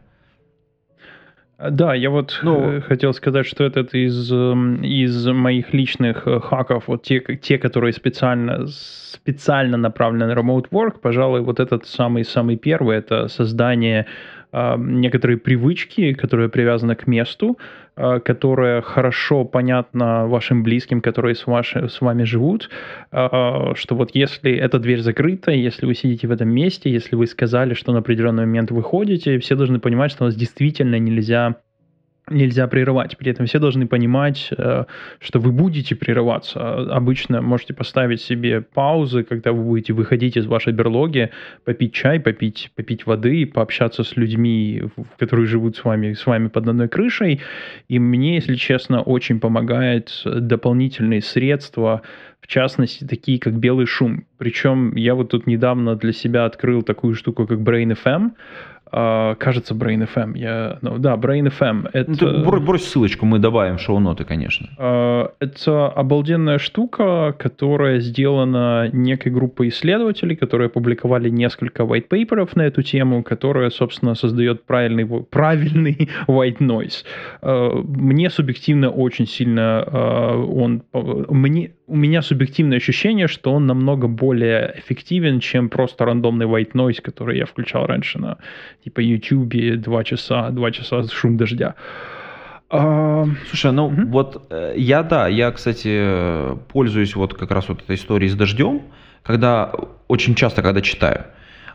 Да, я вот ну, э, хотел сказать, что этот из, эм, из моих личных э, хаков, вот те, те, которые специально, специально направлены на remote work, пожалуй, вот этот самый-самый первый, это создание некоторой привычки, которая привязана к месту, э, которая хорошо понятна вашим близким, которые с, ваши, с вами живут, э, что вот если эта дверь закрыта, если вы сидите в этом месте, если вы сказали, что на определенный момент вы ходите, все должны понимать, что вас действительно нельзя нельзя прерывать. При этом все должны понимать, э, что вы будете прерываться. Обычно можете поставить себе паузы, когда вы будете выходить из вашей берлоги, попить чай, попить, попить воды, пообщаться с людьми, которые живут с вами, с вами под одной крышей. И мне, если честно, очень помогает дополнительные средства, в частности, такие как белый шум. Причем я вот тут недавно для себя открыл такую штуку, как Brain FM, Uh, кажется, Brain FM. Я, ну, да, Brain FM. Это... Ну, ты брось ссылочку, мы добавим шоу-ноты, конечно. Uh, это обалденная штука, которая сделана некой группой исследователей, которые опубликовали несколько white paperов на эту тему, которая, собственно, создает правильный, правильный white noise. Uh, мне субъективно очень сильно он... Мне, у меня субъективное ощущение, что он намного более эффективен, чем просто рандомный white noise, который я включал раньше на типа YouTube, два часа, два часа шум дождя. А... Слушай, ну угу. вот э, я, да, я, кстати, пользуюсь вот как раз вот этой историей с дождем, когда очень часто, когда читаю.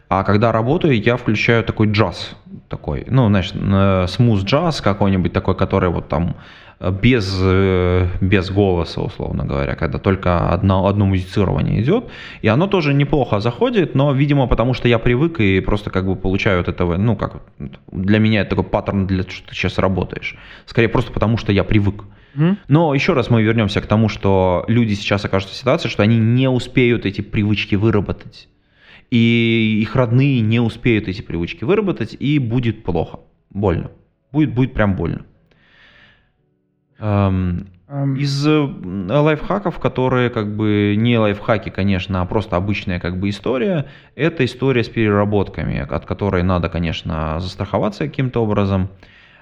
А когда работаю, я включаю такой джаз, такой, ну, знаешь, смуз джаз какой-нибудь такой, который вот там без, э, без голоса, условно говоря, когда только одно, одно музицирование идет. И оно тоже неплохо заходит, но, видимо, потому что я привык и просто как бы получаю от этого, ну, как для меня это такой паттерн, для что ты сейчас работаешь. Скорее просто потому, что я привык. Но еще раз мы вернемся к тому, что люди сейчас окажутся в ситуации, что они не успеют эти привычки выработать. И их родные не успеют эти привычки выработать, и будет плохо, больно. Будет, будет прям больно. Из э, лайфхаков, которые как бы не лайфхаки, конечно, а просто обычная как бы история, это история с переработками, от которой надо, конечно, застраховаться каким-то образом.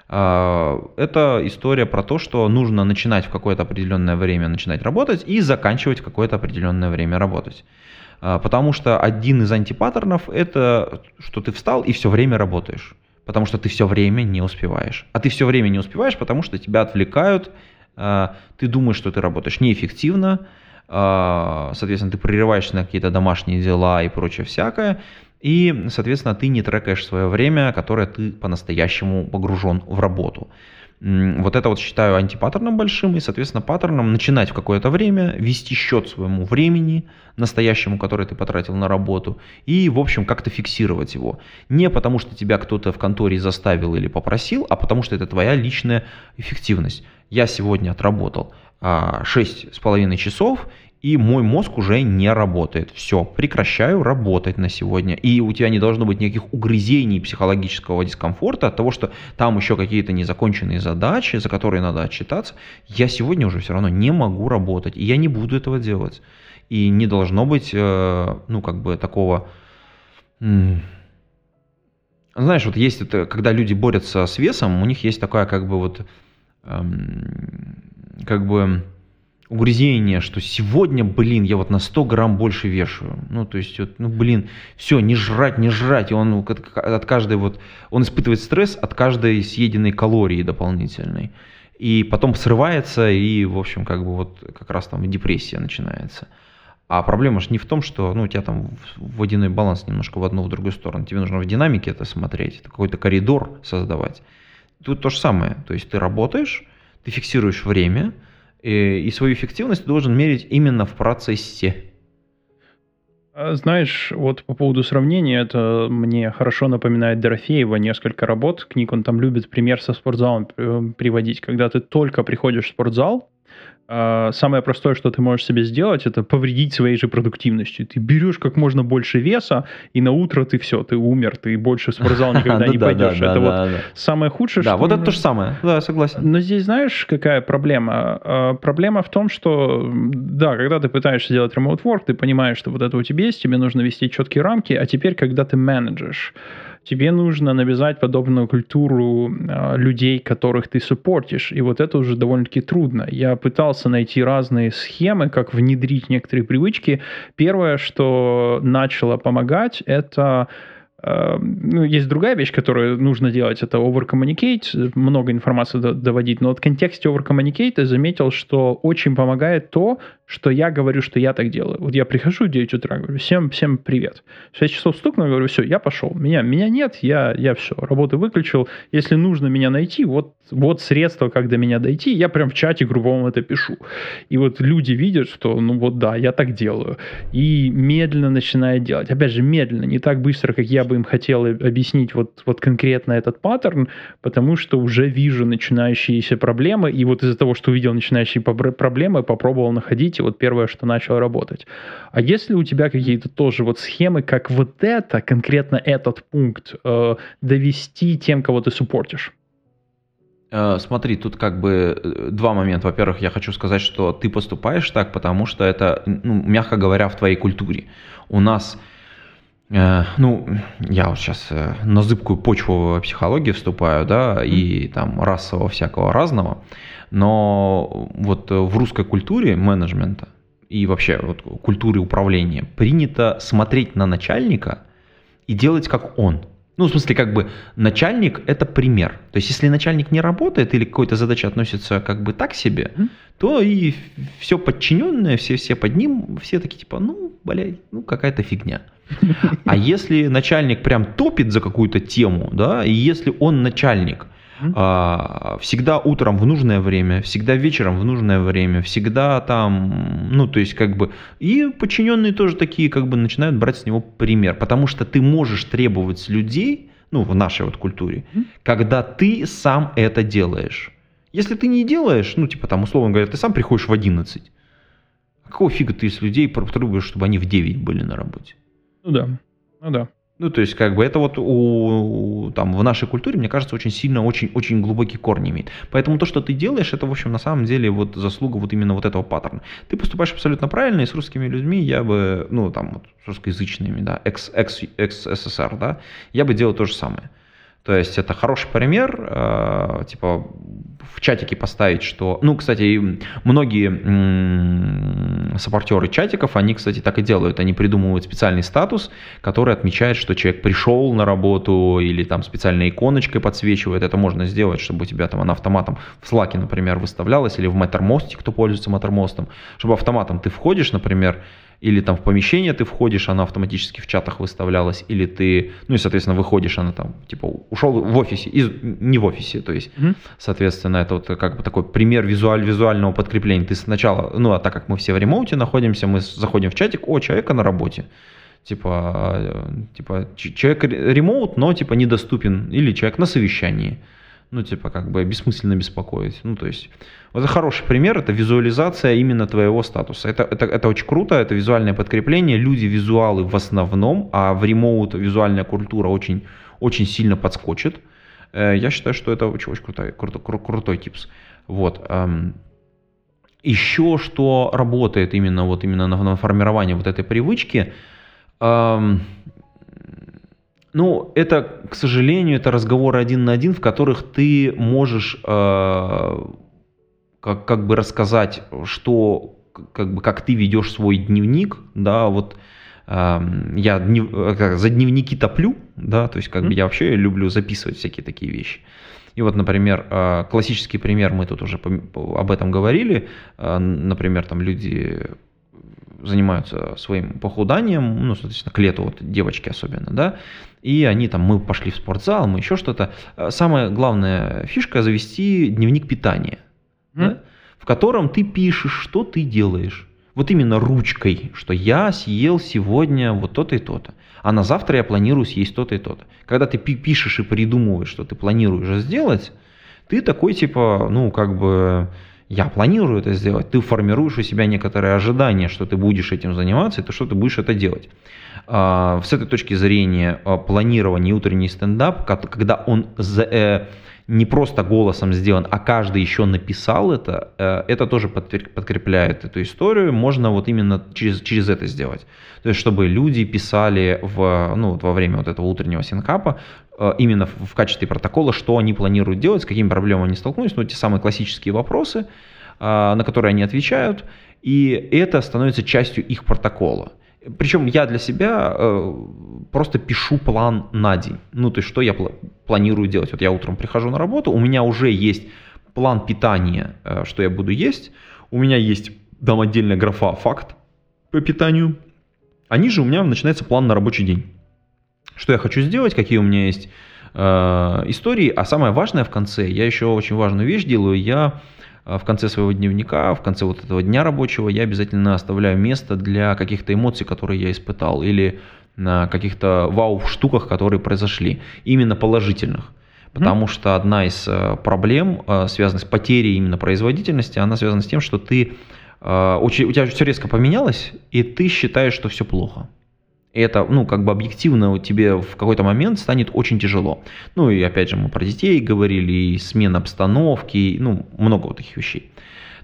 А, это история про то, что нужно начинать в какое-то определенное время начинать работать и заканчивать в какое-то определенное время работать. А, потому что один из антипаттернов это, что ты встал и все время работаешь потому что ты все время не успеваешь. А ты все время не успеваешь, потому что тебя отвлекают, а, ты думаешь, что ты работаешь неэффективно, а, соответственно, ты прерываешься на какие-то домашние дела и прочее всякое, и, соответственно, ты не трекаешь свое время, которое ты по-настоящему погружен в работу. Вот это вот считаю антипаттерном большим, и, соответственно, паттерном начинать в какое-то время, вести счет своему времени, настоящему, который ты потратил на работу, и, в общем, как-то фиксировать его. Не потому, что тебя кто-то в конторе заставил или попросил, а потому, что это твоя личная эффективность. Я сегодня отработал 6,5 а, часов, и мой мозг уже не работает. Все, прекращаю работать на сегодня. И у тебя не должно быть никаких угрызений психологического дискомфорта от того, что там еще какие-то незаконченные задачи, за которые надо отчитаться. Я сегодня уже все равно не могу работать, и я не буду этого делать. И не должно быть, э, ну, как бы такого... Знаешь, вот есть это, когда люди борются с весом, у них есть такая как бы вот, эм, как бы угрызение, что сегодня, блин, я вот на 100 грамм больше вешаю. Ну, то есть, вот, ну, блин, все, не жрать, не жрать. И он от каждой вот, он испытывает стресс от каждой съеденной калории дополнительной. И потом срывается, и, в общем, как бы вот как раз там депрессия начинается. А проблема же не в том, что ну, у тебя там водяной баланс немножко в одну, в другую сторону. Тебе нужно в динамике это смотреть, какой-то коридор создавать. Тут то же самое. То есть ты работаешь, ты фиксируешь время, и свою эффективность должен мерить именно в процессе. А, знаешь, вот по поводу сравнения, это мне хорошо напоминает Дорофеева несколько работ, книг, он там любит пример со спортзалом э, приводить. Когда ты только приходишь в спортзал, самое простое, что ты можешь себе сделать, это повредить своей же продуктивностью. Ты берешь как можно больше веса, и на утро ты все, ты умер, ты больше в спортзал никогда не пойдешь. Это вот самое худшее. Да, вот это то же самое. Да, согласен. Но здесь знаешь, какая проблема? А, проблема в том, что, да, когда ты пытаешься делать remote work, ты понимаешь, что вот это у тебя есть, тебе нужно вести четкие рамки, а теперь, когда ты менеджешь, тебе нужно навязать подобную культуру э, людей, которых ты суппортишь. И вот это уже довольно-таки трудно. Я пытался найти разные схемы, как внедрить некоторые привычки. Первое, что начало помогать, это ну, есть другая вещь, которую нужно делать, это overcommunicate, много информации доводить, но в контексте overcommunicate я заметил, что очень помогает то, что я говорю, что я так делаю. Вот я прихожу в 9 утра, говорю, всем, всем привет. 6 часов стукну, говорю, все, я пошел. Меня, меня нет, я, я все, работу выключил. Если нужно меня найти, вот, вот средство, как до меня дойти, я прям в чате грубом это пишу. И вот люди видят, что, ну вот да, я так делаю. И медленно начинают делать. Опять же, медленно, не так быстро, как я бы им хотел объяснить вот, вот конкретно этот паттерн, потому что уже вижу начинающиеся проблемы, и вот из-за того, что увидел начинающие проблемы, попробовал находить, и вот первое, что начал работать. А если у тебя какие-то тоже вот схемы, как вот это, конкретно этот пункт, э, довести тем, кого ты суппортишь? Э, смотри, тут как бы э, два момента. Во-первых, я хочу сказать, что ты поступаешь так, потому что это, ну, мягко говоря, в твоей культуре. У нас, э, ну, я вот сейчас э, на зыбкую почву психологии вступаю, да, и там расового всякого разного, но вот в русской культуре менеджмента и вообще вот культуре управления принято смотреть на начальника и делать как он – ну, в смысле, как бы начальник – это пример. То есть, если начальник не работает или к какой-то задаче относится как бы так себе, mm-hmm. то и все подчиненные, все, все под ним, все такие типа, ну, блядь, ну, какая-то фигня. А если начальник прям топит за какую-то тему, да, и если он начальник, а, всегда утром в нужное время, всегда вечером в нужное время, всегда там, ну, то есть как бы, и подчиненные тоже такие как бы начинают брать с него пример, потому что ты можешь требовать с людей, ну, в нашей вот культуре, когда ты сам это делаешь. Если ты не делаешь, ну, типа там, условно говоря, ты сам приходишь в 11, какого фига ты с людей требуешь, чтобы они в 9 были на работе? Ну да, ну да. Ну, то есть, как бы это вот у, там, в нашей культуре, мне кажется, очень сильно, очень, очень глубокий корни имеет. Поэтому то, что ты делаешь, это, в общем, на самом деле вот заслуга вот именно вот этого паттерна. Ты поступаешь абсолютно правильно, и с русскими людьми я бы, ну, там, вот, с русскоязычными, да, экс-СССР, да, я бы делал то же самое. То есть это хороший пример, э, типа в чатике поставить, что... Ну, кстати, многие саппортеры чатиков, они, кстати, так и делают. Они придумывают специальный статус, который отмечает, что человек пришел на работу или там специальной иконочкой подсвечивает. Это можно сделать, чтобы у тебя там она автоматом в Slack, например, выставлялась, или в Mattermost, кто пользуется Mattermost, чтобы автоматом ты входишь, например, или там в помещение ты входишь, она автоматически в чатах выставлялась, или ты, ну и, соответственно, выходишь, она там, типа, ушел в офисе, из, не в офисе, то есть, mm-hmm. соответственно, это вот как бы такой пример визуаль, визуального подкрепления. Ты сначала, ну, а так как мы все в ремоуте находимся, мы заходим в чатик, о, человека на работе, типа, э, типа, человек ремоут, но, типа, недоступен, или человек на совещании, ну, типа, как бы бессмысленно беспокоить. Ну, то есть, вот это хороший пример, это визуализация именно твоего статуса. Это, это, это очень круто, это визуальное подкрепление. Люди визуалы в основном, а в ремоут визуальная культура очень, очень сильно подскочит. Э, я считаю, что это очень, очень крутой, крутой, крутой типс. Вот. Эм, Еще что работает именно, вот именно на, на формировании вот этой привычки, эм, ну, это, к сожалению, это разговоры один на один, в которых ты можешь э, как, как бы рассказать, что, как бы, как ты ведешь свой дневник, да, вот э, я днев, как, за дневники топлю, да, то есть как mm-hmm. бы я вообще люблю записывать всякие такие вещи. И вот, например, э, классический пример, мы тут уже об этом говорили, э, например, там люди занимаются своим похуданием, ну, соответственно, к лету, вот девочки особенно, да, и они там, мы пошли в спортзал, мы еще что-то. Э, самая главная фишка – завести дневник питания, mm. да, в котором ты пишешь, что ты делаешь. Вот именно ручкой, что я съел сегодня вот то-то и то-то, а на завтра я планирую съесть то-то и то-то. Когда ты пишешь и придумываешь, что ты планируешь сделать, ты такой типа, ну, как бы я планирую это сделать, ты формируешь у себя некоторые ожидания, что ты будешь этим заниматься, и то, что ты будешь это делать. А, с этой точки зрения а, планирование утренний стендап, когда он э, не просто голосом сделан, а каждый еще написал это, э, это тоже подкрепляет эту историю. Можно вот именно через, через это сделать. То есть, чтобы люди писали в, ну, во время вот этого утреннего синкапа, именно в качестве протокола, что они планируют делать, с какими проблемами они столкнулись, ну, те самые классические вопросы, э, на которые они отвечают, и это становится частью их протокола. Причем я для себя э, просто пишу план на день. Ну, то есть, что я планирую делать. Вот я утром прихожу на работу, у меня уже есть план питания, что я буду есть. У меня есть там отдельная графа «факт» по питанию. А ниже у меня начинается план на рабочий день что я хочу сделать, какие у меня есть э, истории. А самое важное в конце, я еще очень важную вещь делаю, я э, в конце своего дневника, в конце вот этого дня рабочего, я обязательно оставляю место для каких-то эмоций, которые я испытал, или на каких-то вау-штуках, которые произошли, именно положительных. Потому mm-hmm. что одна из э, проблем, э, связанных с потерей именно производительности, она связана с тем, что ты э, у тебя все резко поменялось, и ты считаешь, что все плохо. И это, ну, как бы объективно тебе в какой-то момент станет очень тяжело. Ну, и опять же, мы про детей говорили, и смена обстановки, и, ну, много вот таких вещей.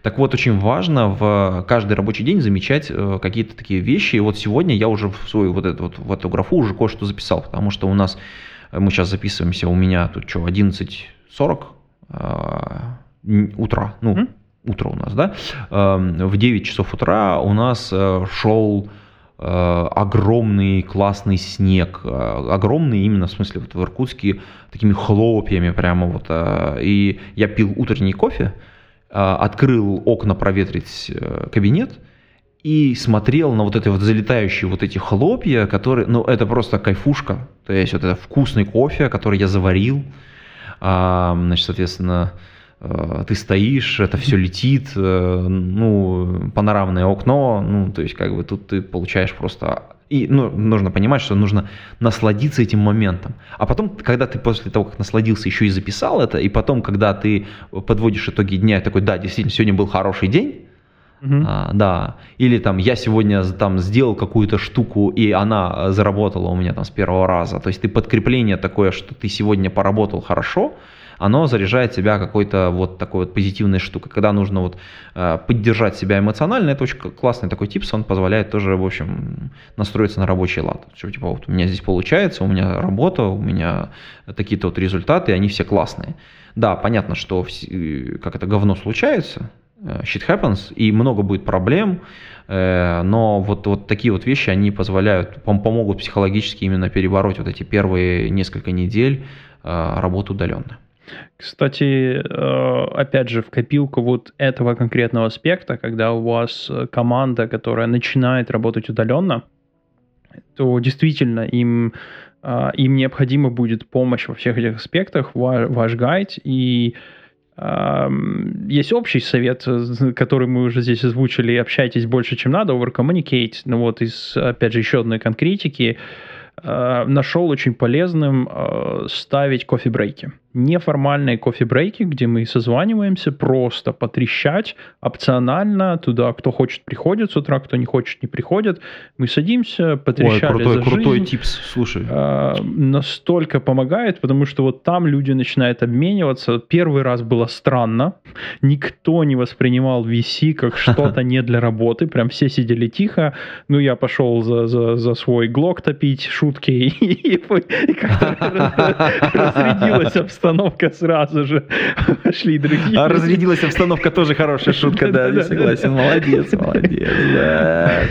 Так вот, очень важно в каждый рабочий день замечать э, какие-то такие вещи. И вот сегодня я уже в свою вот эту, вот, в эту графу уже кое-что записал, потому что у нас, э, мы сейчас записываемся, у меня тут что, 11.40 э, утра, ну, mm-hmm. утро у нас, да, э, в 9 часов утра у нас э, шел огромный классный снег, э, огромный именно в смысле вот в Иркутске такими хлопьями прямо вот, и я пил утренний кофе, открыл окна проветрить э, кабинет и смотрел на вот эти вот залетающие вот эти хлопья, которые, ну, это просто кайфушка. То есть вот это вкусный кофе, который я заварил. Значит, соответственно, э, ты стоишь, это все летит, э, ну, панорамное окно, ну, то есть как бы тут ты получаешь просто и ну, нужно понимать, что нужно насладиться этим моментом. А потом, когда ты после того, как насладился, еще и записал это, и потом, когда ты подводишь итоги дня, такой, да, действительно, сегодня был хороший день, Uh-huh. А, да. Или там я сегодня там сделал какую-то штуку, и она заработала у меня там с первого раза. То есть ты подкрепление такое, что ты сегодня поработал хорошо, оно заряжает себя какой-то вот такой вот позитивной штукой. Когда нужно вот э, поддержать себя эмоционально, это очень классный такой типс, он позволяет тоже, в общем, настроиться на рабочий лад. Что типа вот у меня здесь получается, у меня работа, у меня такие-то вот результаты, они все классные. Да, понятно, что э, как это говно случается, э, shit happens, и много будет проблем, но вот, вот такие вот вещи, они позволяют, помогут психологически именно перебороть вот эти первые несколько недель работы удаленно. Кстати, э, опять же, в копилку вот этого конкретного аспекта, когда у вас э, команда, которая начинает работать удаленно, то действительно им, э, им необходима будет помощь во всех этих аспектах, ваш гайд, и есть общий совет, который мы уже здесь озвучили, общайтесь больше, чем надо, overcommunicate, ну вот из, опять же, еще одной конкретики, нашел очень полезным ставить кофе-брейки неформальные кофе-брейки, где мы созваниваемся, просто потрещать, опционально, туда кто хочет приходит с утра, кто не хочет не приходит. Мы садимся, потрещали Ой, крутой, за крутой жизнь. типс, слушай. А, настолько помогает, потому что вот там люди начинают обмениваться. Первый раз было странно, никто не воспринимал VC как что-то не для работы, прям все сидели тихо. Ну, я пошел за, за, за свой глок топить, шутки, и, как-то разрядилась обстановка сразу же. Пошли другие. А разрядилась обстановка тоже хорошая шутка, да, не согласен. Молодец, молодец, да.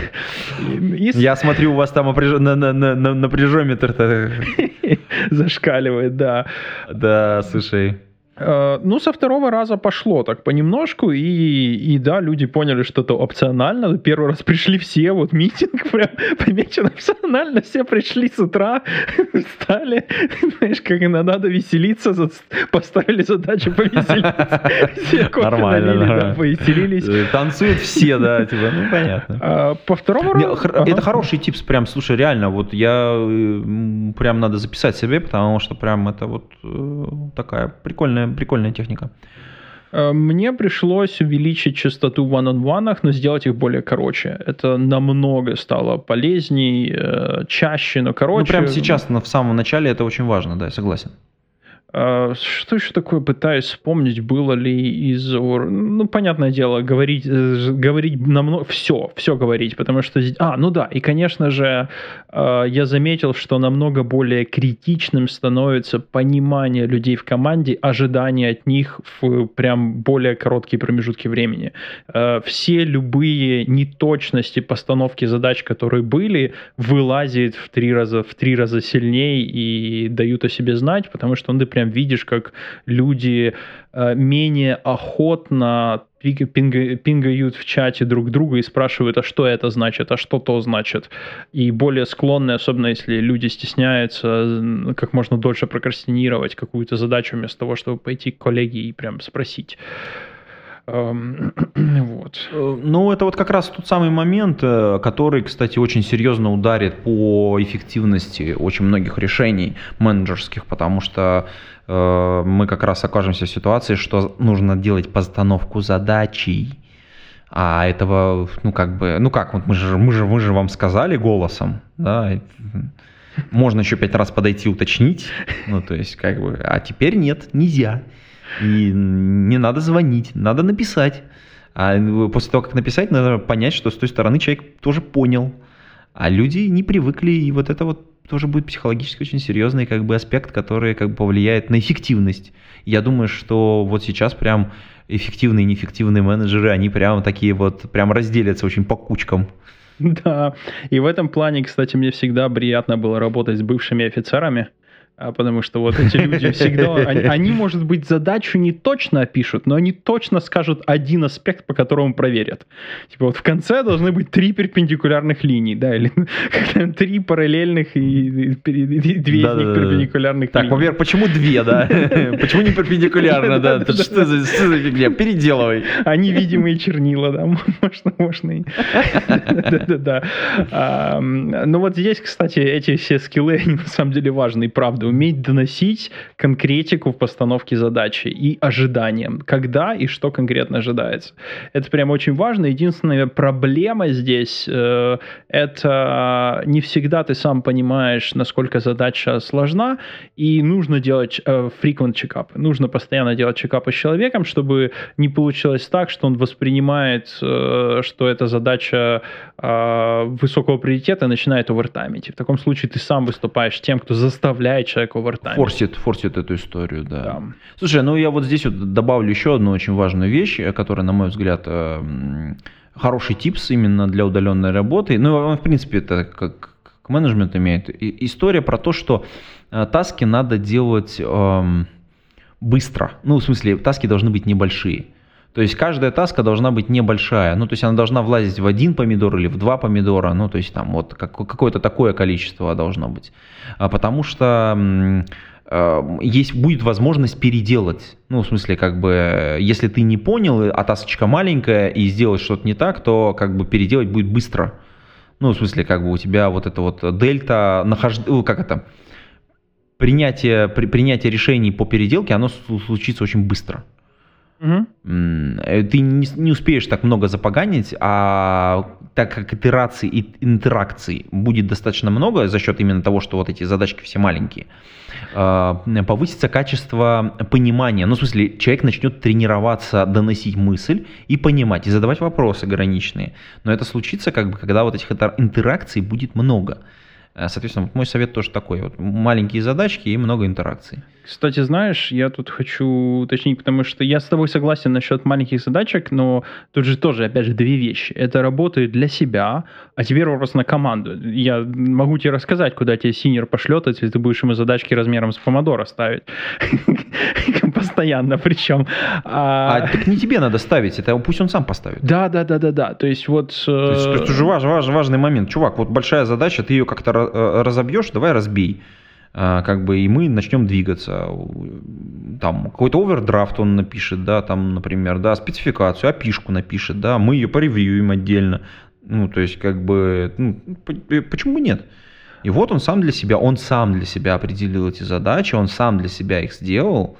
Я смотрю, у вас там напряжометр-то зашкаливает, да. Да, слушай. Э, ну, со второго раза пошло так понемножку, и, и да, люди поняли, что это опционально. Первый раз пришли все, вот митинг прям помечен опционально, все пришли с утра, встали, знаешь, как надо веселиться, поставили задачу повеселиться. Все нормально, повеселились. Э, танцуют все, да, типа, ну, понятно. А, по второму разу... Это хороший типс, прям, слушай, реально, вот я прям надо записать себе, потому что прям это вот э, такая прикольная прикольная техника. Э, мне пришлось увеличить частоту one-on-one, но сделать их более короче. Это намного стало полезней, э, чаще, но короче. Ну, прямо сейчас, в самом начале, это очень важно, да, я согласен. А, что еще такое пытаюсь вспомнить, было ли из... Ну, понятное дело, говорить, э, говорить намного... Все, все говорить, потому что... А, ну да, и, конечно же, а, я заметил, что намного более критичным становится понимание людей в команде, ожидание от них в прям более короткие промежутки времени. А, все любые неточности постановки задач, которые были, вылазят в три раза, в три раза сильнее и дают о себе знать, потому что он, прям видишь, как люди э, менее охотно пингают в чате друг друга и спрашивают, а что это значит, а что то значит. И более склонны, особенно если люди стесняются, как можно дольше прокрастинировать какую-то задачу вместо того, чтобы пойти к коллеге и прям спросить. Вот. Э, ну, это вот как раз тот самый момент, э, который, кстати, очень серьезно ударит по эффективности очень многих решений менеджерских, потому что э, мы как раз окажемся в ситуации, что нужно делать постановку задачей, а этого, ну как бы, ну как, вот мы же, мы же, мы же вам сказали голосом, да, можно еще пять раз подойти уточнить, ну то есть как бы, а теперь нет, нельзя. И не надо звонить, надо написать. А после того, как написать, надо понять, что с той стороны человек тоже понял. А люди не привыкли, и вот это вот тоже будет психологически очень серьезный как бы аспект, который как бы повлияет на эффективность. Я думаю, что вот сейчас прям эффективные и неэффективные менеджеры, они прям такие вот, прям разделятся очень по кучкам. Да, и в этом плане, кстати, мне всегда приятно было работать с бывшими офицерами, а потому что вот эти люди всегда, они, они, может быть, задачу не точно опишут, но они точно скажут один аспект, по которому проверят. Типа вот в конце должны быть три перпендикулярных линий, да, или три параллельных и, и, и две да, из них да, перпендикулярных Так, во почему две, да? Почему не перпендикулярно, да? Что за фигня? Переделывай. Они видимые чернила, да, можно, можно. Да-да-да. Ну вот здесь, кстати, эти все скиллы, они на самом деле важны, правда уметь доносить конкретику в постановке задачи и ожиданиям, когда и что конкретно ожидается. Это прям очень важно. Единственная проблема здесь э, это не всегда ты сам понимаешь, насколько задача сложна, и нужно делать э, frequent чекапы. Нужно постоянно делать чекапы с человеком, чтобы не получилось так, что он воспринимает, э, что эта задача э, высокого приоритета и начинает овертаймить. в таком случае ты сам выступаешь тем, кто заставляет человека человек овертайм. Форсит, форсит эту историю, да. да. Слушай, ну я вот здесь вот добавлю еще одну очень важную вещь, э, которая, на мой взгляд, э, хороший типс именно для удаленной работы. Ну, в принципе, это как к менеджменту имеет. История про то, что э, таски надо делать эм, быстро. Ну, в смысле, таски должны быть небольшие. То есть каждая таска должна быть небольшая. Ну, то есть она должна влазить в один помидор или в два помидора. Ну, то есть там вот какое-то такое количество должно быть. А потому что э, есть, будет возможность переделать. Ну, в смысле, как бы, если ты не понял, а тасочка маленькая, и сделать что-то не так, то как бы переделать будет быстро. Ну, в смысле, как бы у тебя вот это вот дельта, нахождение, как это, принятие, при, принятие решений по переделке, оно случится очень быстро. Угу. Ты не, не успеешь так много запоганить, а так как итераций и интеракций будет достаточно много за счет именно того, что вот эти задачки все маленькие, а, повысится качество понимания. Ну, в смысле, человек начнет тренироваться, доносить мысль и понимать, и задавать вопросы ограниченные. Но это случится, как бы, когда вот этих интеракций будет много. Э, соответственно, мой совет тоже такой. Вот маленькие задачки и много интеракций. Кстати, знаешь, я тут хочу уточнить, потому что я с тобой согласен насчет маленьких задачек, но тут же тоже, опять же, две вещи. Это работает для себя, а теперь вопрос на команду. Я могу тебе рассказать, куда тебе синер пошлет, если ты будешь ему задачки размером с помодора ставить. Постоянно причем. А... а так не тебе надо ставить, это пусть он сам поставит. Да, да, да, да, да. То есть вот... То есть, это же важ, важ, важный момент. Чувак, вот большая задача, ты ее как-то э, разобьешь, давай разбей. А, как бы и мы начнем двигаться. Там какой-то овердрафт он напишет, да, там, например, да, спецификацию, опишку напишет, да, мы ее поревьюем отдельно. Ну, то есть, как бы, ну, почему бы нет? И вот он сам для себя, он сам для себя определил эти задачи, он сам для себя их сделал.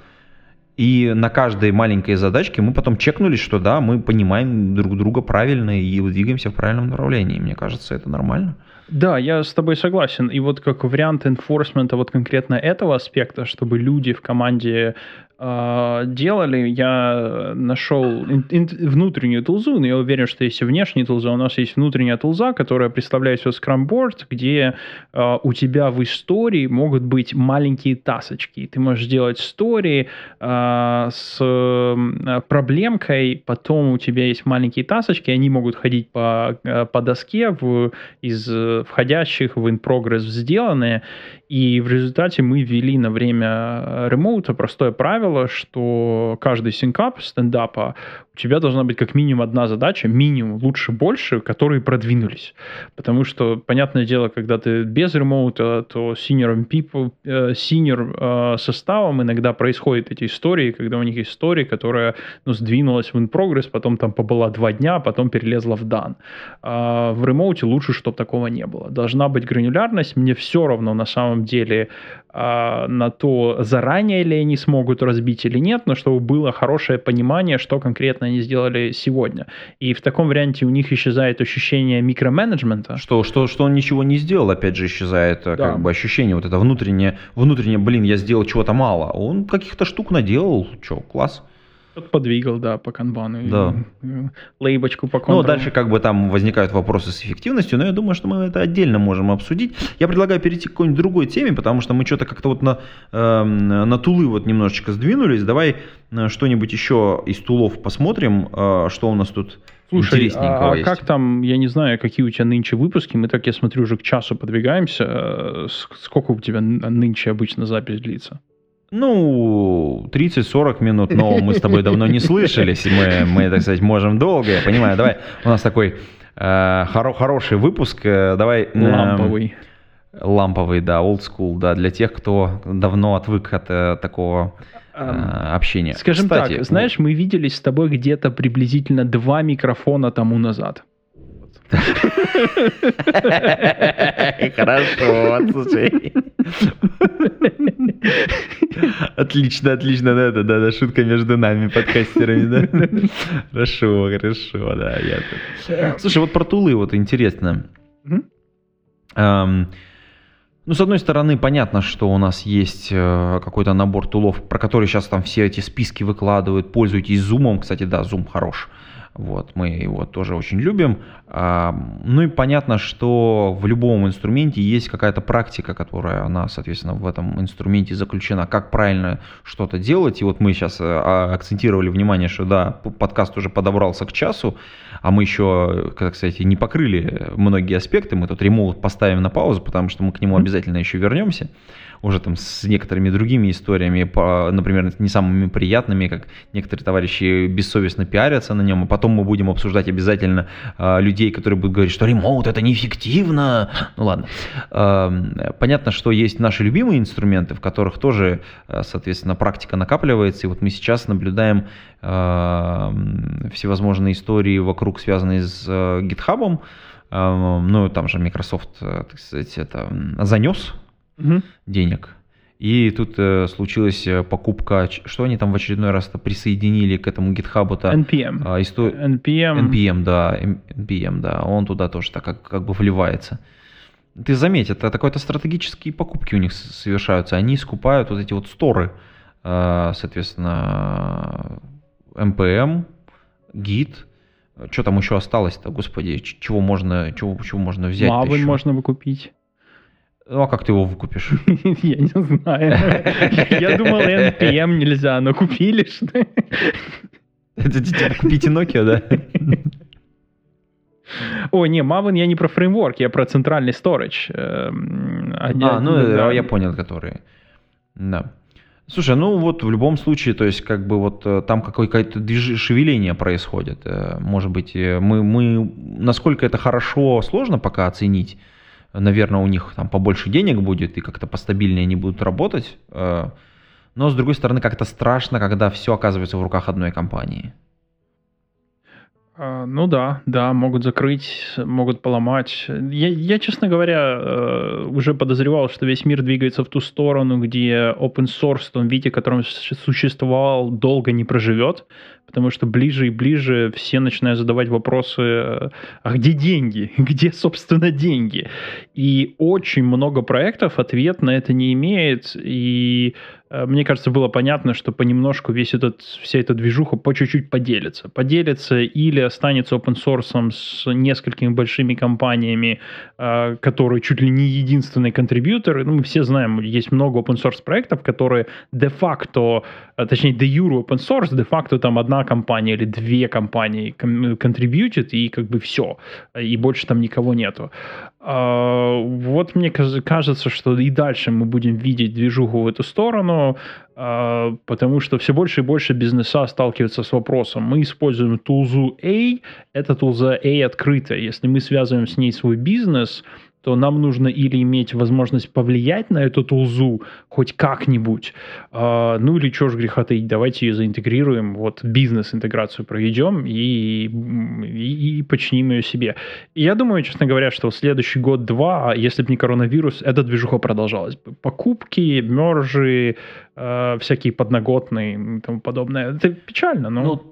И на каждой маленькой задачке мы потом чекнулись, что да, мы понимаем друг друга правильно и двигаемся в правильном направлении. Мне кажется, это нормально. Да, я с тобой согласен. И вот как вариант enforcement вот конкретно этого аспекта, чтобы люди в команде э, делали, я нашел ин- ин- внутреннюю тулзу, но я уверен, что есть и внешняя тулза. У нас есть внутренняя тулза, которая представляет Scrum Board, где э, у тебя в истории могут быть маленькие тасочки. Ты можешь делать истории э, с э, проблемкой, потом у тебя есть маленькие тасочки, они могут ходить по, э, по доске в, из входящих в in-progress сделанные, и в результате мы ввели на время ремоута простое правило, что каждый синкап стендапа тебя должна быть как минимум одна задача, минимум, лучше больше, которые продвинулись. Потому что, понятное дело, когда ты без ремоута, то senior, people, э, senior э, составом иногда происходят эти истории, когда у них есть история, которая ну, сдвинулась в in-progress, потом там побыла два дня, потом перелезла в дан. А в ремоуте лучше, чтобы такого не было. Должна быть гранулярность. Мне все равно на самом деле а, на то, заранее ли они смогут разбить или нет, но чтобы было хорошее понимание, что конкретно они сделали сегодня. И в таком варианте у них исчезает ощущение микроменеджмента. Что, что, что он ничего не сделал, опять же, исчезает э, да. как бы ощущение, вот это внутреннее, внутреннее, блин, я сделал чего-то мало. Он каких-то штук наделал, что, класс. Подвигал, да, по канбану. Да. лейбочку по контуру. Ну, дальше как бы там возникают вопросы с эффективностью, но я думаю, что мы это отдельно можем обсудить. Я предлагаю перейти к какой-нибудь другой теме, потому что мы что-то как-то вот на, э, на тулы вот немножечко сдвинулись. Давай э, что-нибудь еще из тулов посмотрим, э, что у нас тут Слушай, а, а как там, я не знаю, какие у тебя нынче выпуски, мы так, я смотрю, уже к часу подвигаемся. Э, сколько у тебя нынче обычно запись длится? Ну, 30-40 минут, но мы с тобой давно не слышались, мы, мы, так сказать, можем долго, я понимаю. Давай, у нас такой э, хоро хороший выпуск, э, давай... Э, ламповый. Ламповый, да, old school, да, для тех, кто давно отвык от э, такого э, общения. Скажем Кстати, так, знаешь, мы виделись с тобой где-то приблизительно два микрофона тому назад. Хорошо, слушай. Отлично, отлично, да, да, да, шутка между нами, подкастерами, да. Хорошо, хорошо, да, я Слушай, вот про тулы вот интересно. Ну, с одной стороны, понятно, что у нас есть э, какой-то набор тулов, про который сейчас там все эти списки выкладывают. Пользуйтесь зумом. Кстати, да, зум хорош. Вот, мы его тоже очень любим. А, ну и понятно, что в любом инструменте есть какая-то практика, которая, она, соответственно, в этом инструменте заключена, как правильно что-то делать. И вот мы сейчас э, а, акцентировали внимание, что да, подкаст уже подобрался к часу, а мы еще, как сказать, не покрыли многие аспекты. Мы тут ремоут поставим на паузу, потому что мы к нему обязательно еще вернемся уже там с некоторыми другими историями, по, например, не самыми приятными, как некоторые товарищи бессовестно пиарятся на нем, а потом мы будем обсуждать обязательно э, людей, которые будут говорить, что ремоут это неэффективно. Ну ладно. Э, понятно, что есть наши любимые инструменты, в которых тоже, э, соответственно, практика накапливается, и вот мы сейчас наблюдаем э, всевозможные истории вокруг, связанные с э, GitHub, ну, там же Microsoft, так сказать, это занес угу. денег. И тут э, случилась э, покупка, что они там в очередной раз присоединили к этому GitHub-то? NPM. А, исто... NPM. NPM, да, NPM, да, он туда тоже так как, как бы вливается. Ты заметь, это какой-то стратегические покупки у них совершаются. Они скупают вот эти вот сторы, э, соответственно, NPM, Git, что там еще осталось-то, господи, чего можно, чего, чего можно взять? Maven можно бы купить. Ну, а как ты его выкупишь? Я не знаю. Я думал, NPM нельзя, но купили, что типа купите Nokia, да? О, не, Maven я не про фреймворк, я про центральный storage. Эм, а, ну, да. я понял, которые. Да. Слушай, ну вот в любом случае, то есть как бы вот э, там какое-то шевеление происходит. Э, может быть, э, мы, мы, насколько это хорошо, сложно пока оценить наверное, у них там побольше денег будет и как-то постабильнее они будут работать. Э, но, с другой стороны, как-то страшно, когда все оказывается в руках одной компании. А, ну да, да, могут закрыть, могут поломать. Я, я, честно говоря, э, уже подозревал, что весь мир двигается в ту сторону, где open source в том виде, котором существовал, долго не проживет, потому что ближе и ближе все начинают задавать вопросы, э, а где деньги? Где, собственно, деньги? И очень много проектов ответ на это не имеет, и мне кажется, было понятно, что понемножку весь этот, вся эта движуха по чуть-чуть поделится. Поделится или останется open source с несколькими большими компаниями, э, которые чуть ли не единственные контрибьюторы. Ну, мы все знаем, есть много open source проектов, которые де-факто, э, точнее, де-юру open source, де-факто там одна компания или две компании контрибьютят, и как бы все. И больше там никого нету. А, вот мне кажется, что и дальше мы будем видеть движуху в эту сторону, а, потому что все больше и больше бизнеса сталкиваются с вопросом. Мы используем тулзу A, эта тулза A открытая. Если мы связываем с ней свой бизнес, то нам нужно или иметь возможность повлиять на эту тулзу хоть как-нибудь, э, ну или что ж греха таить, давайте ее заинтегрируем, вот бизнес-интеграцию проведем и, и, и починим ее себе. И я думаю, честно говоря, что в следующий год-два, если бы не коронавирус, эта движуха продолжалась бы. Покупки, мержи, э, всякие подноготные и тому подобное. Это печально, но... Ну,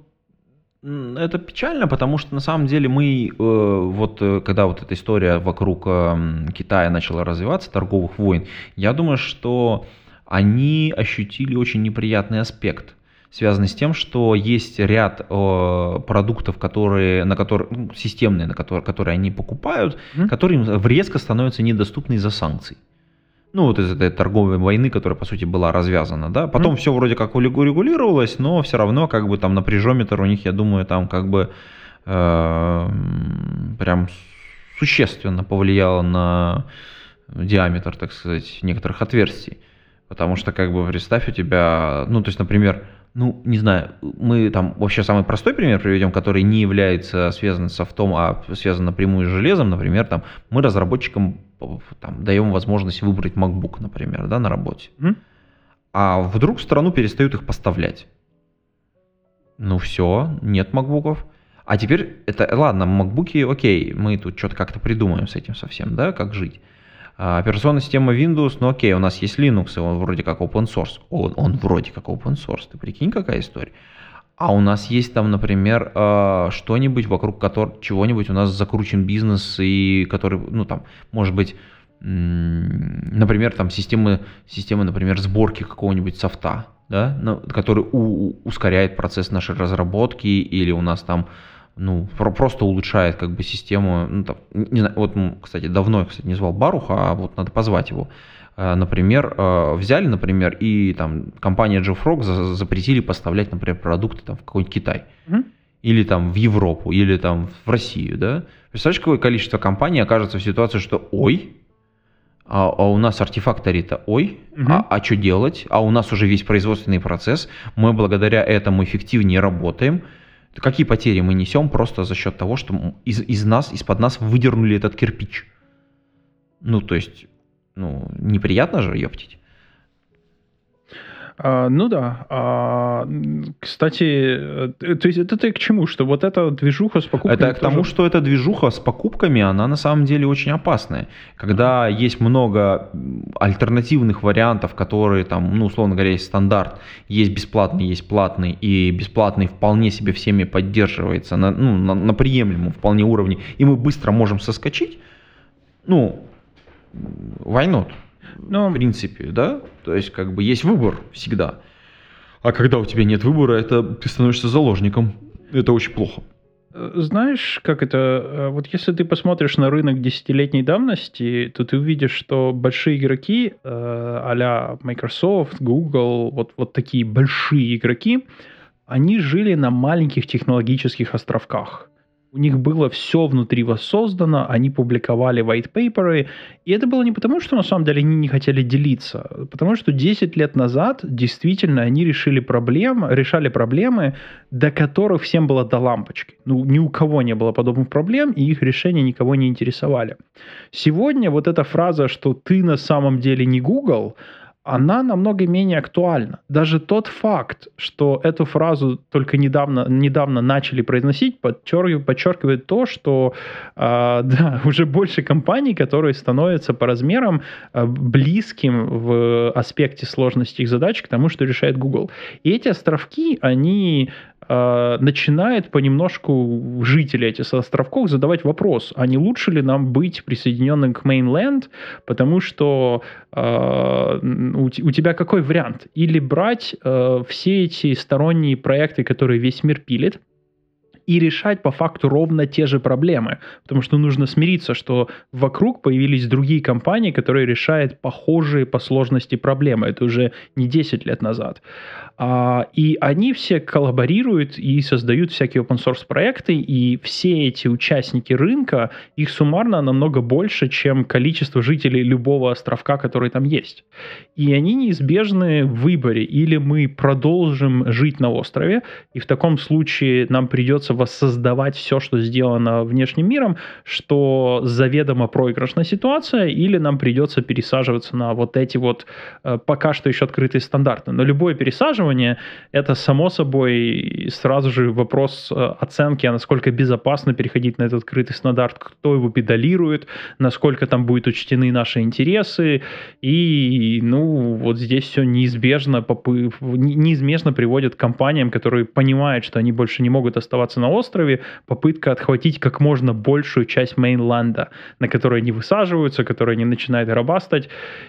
это печально, потому что на самом деле мы, э, вот э, когда вот эта история вокруг э, Китая начала развиваться, торговых войн, я думаю, что они ощутили очень неприятный аспект, связанный с тем, что есть ряд продуктов, которые, на которые, ну, системные, на которые, которые они покупают, mm-hmm. которые им резко становятся недоступны из-за санкций ну, вот из этой торговой войны, которая, по сути, была развязана, да. Потом mm. все вроде как урегулировалось, но все равно, как бы, там, напряжометр у них, я думаю, там, как бы, э, прям существенно повлияло на диаметр, так сказать, некоторых отверстий. Потому что, как бы, представь у тебя, ну, то есть, например, ну, не знаю, мы там вообще самый простой пример приведем, который не является связан с софтом, а связан напрямую с железом. Например, там мы разработчикам там, даем возможность выбрать MacBook, например, да, на работе. Mm-hmm. А вдруг в страну перестают их поставлять. Ну все, нет макбуков. А теперь это, ладно, макбуки, окей, мы тут что-то как-то придумаем с этим совсем, да, как жить. А, операционная система Windows, ну окей, у нас есть Linux, и он вроде как open source. Он, он вроде как open source, ты прикинь, какая история. А у нас есть там, например, а, что-нибудь, вокруг которого чего-нибудь у нас закручен бизнес, и который, ну там, может быть, например, там системы, системы, например, сборки какого-нибудь софта, да, который у, ускоряет процесс нашей разработки, или у нас там ну, просто улучшает как бы систему. Ну, там, не знаю, вот, кстати, давно я, кстати, не звал Баруха, а вот надо позвать его. Э, например, э, взяли, например, и там компания JFrog запретили поставлять, например, продукты там, в какой-нибудь Китай. Mm-hmm. Или там в Европу, или там в Россию, да? Представляешь, какое количество компаний окажется в ситуации, что ой, а, а у нас артефакторы-то ой, угу. а, а что делать? А у нас уже весь производственный процесс, мы благодаря этому эффективнее работаем, Какие потери мы несем просто за счет того, что из, из нас, из-под нас выдернули этот кирпич? Ну, то есть, ну, неприятно же, ептить. А, ну да. А, кстати, э, то есть это ты к чему? Что вот эта движуха с покупками... Это к тому, что эта движуха с покупками, она на самом деле очень опасная. Когда mm-hmm. есть много альтернативных вариантов, которые там, ну, условно говоря, есть стандарт, есть бесплатный, есть платный, и бесплатный вполне себе всеми поддерживается на, ну, на, на приемлемом вполне уровне, и мы быстро можем соскочить, ну, not? Ну, в принципе, да? То есть, как бы есть выбор всегда. А когда у тебя нет выбора, это ты становишься заложником. Это очень плохо. Э, знаешь, как это... Э, вот если ты посмотришь на рынок десятилетней давности, то ты увидишь, что большие игроки э, а Microsoft, Google, вот, вот такие большие игроки, они жили на маленьких технологических островках. У них было все внутри воссоздано, они публиковали white paper, и это было не потому, что на самом деле они не хотели делиться, потому что 10 лет назад действительно они решили проблемы, решали проблемы, до которых всем было до лампочки. Ну, ни у кого не было подобных проблем, и их решения никого не интересовали. Сегодня вот эта фраза, что ты на самом деле не Google, она намного менее актуальна. Даже тот факт, что эту фразу только недавно, недавно начали произносить, подчеркивает, подчеркивает то, что э, да, уже больше компаний, которые становятся по размерам э, близким в аспекте сложности их задач к тому, что решает Google. И эти островки, они э, начинает понемножку жители этих островков задавать вопрос, а не лучше ли нам быть присоединенным к Mainland, потому что э, у, тебя какой вариант? Или брать э, все эти сторонние проекты, которые весь мир пилит, и решать по факту ровно те же проблемы. Потому что нужно смириться, что вокруг появились другие компании, которые решают похожие по сложности проблемы. Это уже не 10 лет назад. А, и они все коллаборируют и создают всякие open source проекты, и все эти участники рынка, их суммарно намного больше, чем количество жителей любого островка, который там есть. И они неизбежны в выборе. Или мы продолжим жить на острове, и в таком случае нам придется воссоздавать все, что сделано внешним миром, что заведомо проигрышная ситуация, или нам придется пересаживаться на вот эти вот э, пока что еще открытые стандарты. Но любое пересаживание это само собой сразу же вопрос э, оценки, а насколько безопасно переходить на этот открытый стандарт, кто его педалирует, насколько там будут учтены наши интересы, и, ну, вот здесь все неизбежно, неизбежно приводит к компаниям, которые понимают, что они больше не могут оставаться на острове, попытка отхватить как можно большую часть мейнленда, на которой они высаживаются, которые они начинают рабастать,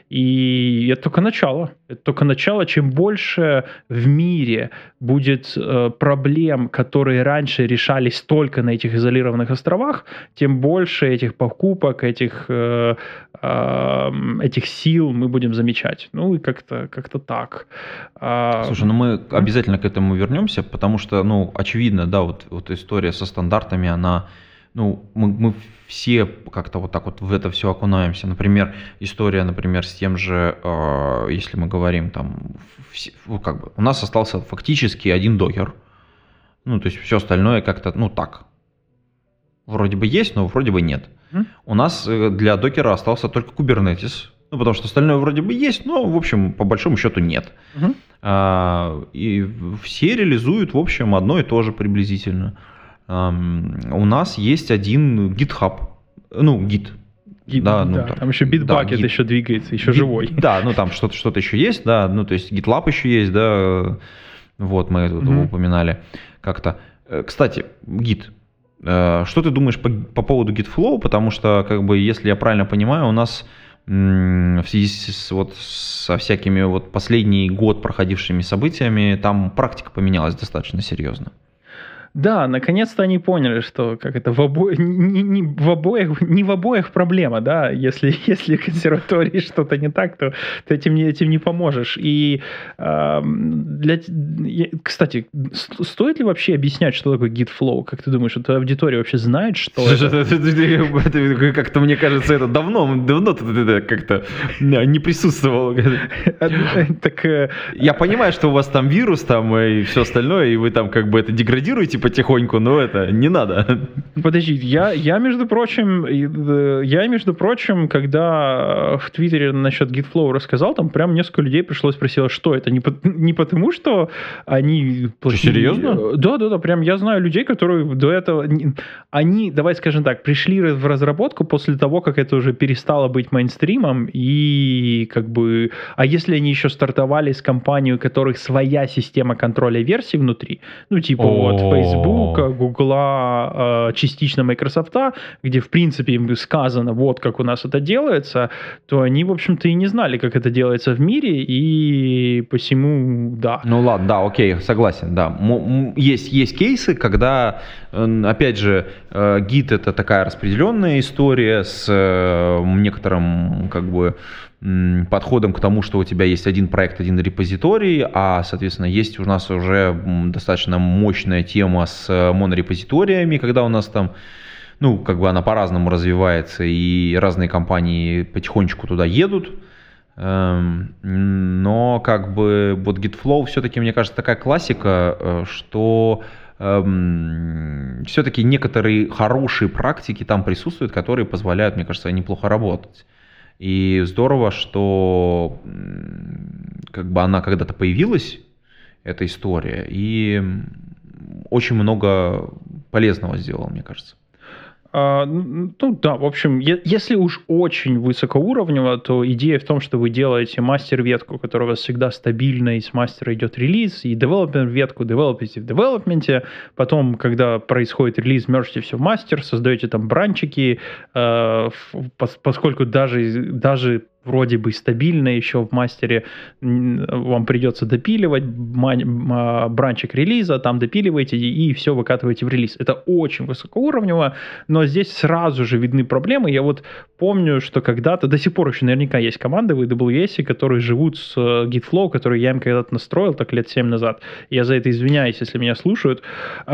и это только начало. Это только начало. Чем больше в мире будет э, проблем, которые раньше решались только на этих изолированных островах, тем больше этих покупок, этих, э, э, этих сил мы будем замечать. Ну и как-то как так. А, Слушай, ну мы обязательно к этому вернемся, потому что, ну, очевидно, да, вот, вот история со стандартами, она ну, мы, мы все как-то вот так вот в это все окунаемся. Например, история, например, с тем же, э, если мы говорим там, все, ну, как бы, у нас остался фактически один докер. Ну, то есть все остальное как-то, ну, так. Вроде бы есть, но вроде бы нет. Mm. У нас э, для докера остался только Kubernetes, ну, потому что остальное вроде бы есть, но, в общем, по большому счету нет. Mm-hmm. А, и все реализуют, в общем, одно и то же приблизительно у нас есть один GitHub, ну, гид. Git, да, ну, да, там, там еще Bitbucket да, еще двигается, еще Git, живой. Да, ну там что-то что еще есть, да, ну то есть GitLab еще есть, да, вот мы это mm-hmm. упоминали как-то. Э, кстати, Git, э, что ты думаешь по, по поводу GitFlow, потому что, как бы, если я правильно понимаю, у нас в связи с, вот, со всякими вот последний год проходившими событиями, там практика поменялась достаточно серьезно. Да, наконец-то они поняли, что как это в, обо... не, не, в обоих не в обоих проблема, да, если если консерватории что-то не так, то ты этим не этим не поможешь. И э, для кстати, стоит ли вообще объяснять, что такое git flow? Как ты думаешь, эта аудитория вообще знает, что это? Как-то мне кажется, это давно давно как-то не присутствовал. Так э, я понимаю, что у вас там вирус там и все остальное, и вы там как бы это деградируете потихоньку, но это не надо. Подожди, я, я между прочим, э, я, между прочим, когда в Твиттере насчет GitFlow рассказал, там прям несколько людей пришлось спросить, что это, не, по, не потому, что они... Плохие... серьезно? Да, да, да, прям я знаю людей, которые до этого... Они, давай скажем так, пришли в разработку после того, как это уже перестало быть мейнстримом, и как бы... А если они еще стартовали с компанией, у которых своя система контроля версий внутри, ну, типа О-о-о. вот Facebook, Google, э, частично Microsoft, где, в принципе, им сказано, вот как у нас это делается, то они, в общем-то, и не знали, как это делается в мире, и посему, да. Ну ладно, да, окей, согласен, да. Есть, есть кейсы, когда, опять же, э, гид это такая распределенная история с э, некоторым, как бы, подходом к тому, что у тебя есть один проект, один репозиторий, а, соответственно, есть у нас уже достаточно мощная тема с э, монорепозиториями, когда у нас там, ну, как бы она по-разному развивается, и разные компании потихонечку туда едут. Эм, но как бы вот GitFlow все-таки, мне кажется, такая классика, э, что эм, все-таки некоторые хорошие практики там присутствуют, которые позволяют, мне кажется, неплохо работать. И здорово, что как бы она когда-то появилась, эта история, и очень много полезного сделала, мне кажется. А, ну да, в общем, если уж очень высокоуровнево, то идея в том, что вы делаете мастер-ветку, которая у вас всегда стабильна, и с мастера идет релиз, и девелопер-ветку девелопите в девелопменте, потом, когда происходит релиз, мержите все в мастер, создаете там бранчики, э, поскольку даже, даже вроде бы стабильно еще в мастере, вам придется допиливать а, бранчик релиза, там допиливаете и все выкатываете в релиз. Это очень высокоуровнево, но здесь сразу же видны проблемы. Я вот помню, что когда-то, до сих пор еще наверняка есть команды в AWS, которые живут с э, GitFlow, который я им когда-то настроил, так лет 7 назад. Я за это извиняюсь, если меня слушают.